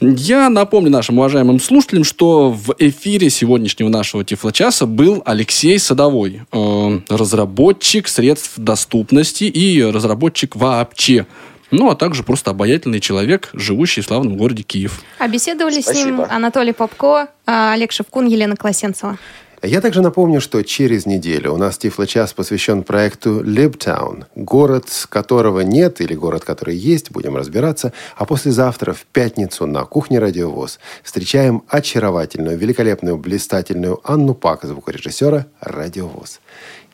Я напомню нашим уважаемым слушателям, что в эфире сегодняшнего нашего Тифлочаса был Алексей Садовой, э, разработчик средств доступности и разработчик вообще. Ну, а также просто обаятельный человек, живущий в славном городе Киев. А беседовали с ним. Анатолий Попко, а, Олег Шевкун, Елена Колосенцева. Я также напомню, что через неделю у нас Тифло-час посвящен проекту Libtown, город которого нет или город, который есть, будем разбираться. А послезавтра, в пятницу, на кухне Радиовоз встречаем очаровательную, великолепную, блистательную Анну Пак, звукорежиссера Радиовоз.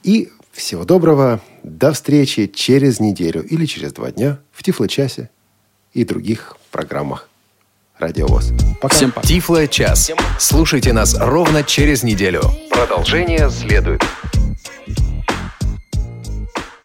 И всего доброго, до встречи через неделю или через два дня в Тифло-часе и других программах Радиовоз. Пока. Всем пока. Тифло час. Слушайте нас ровно через неделю. Продолжение следует.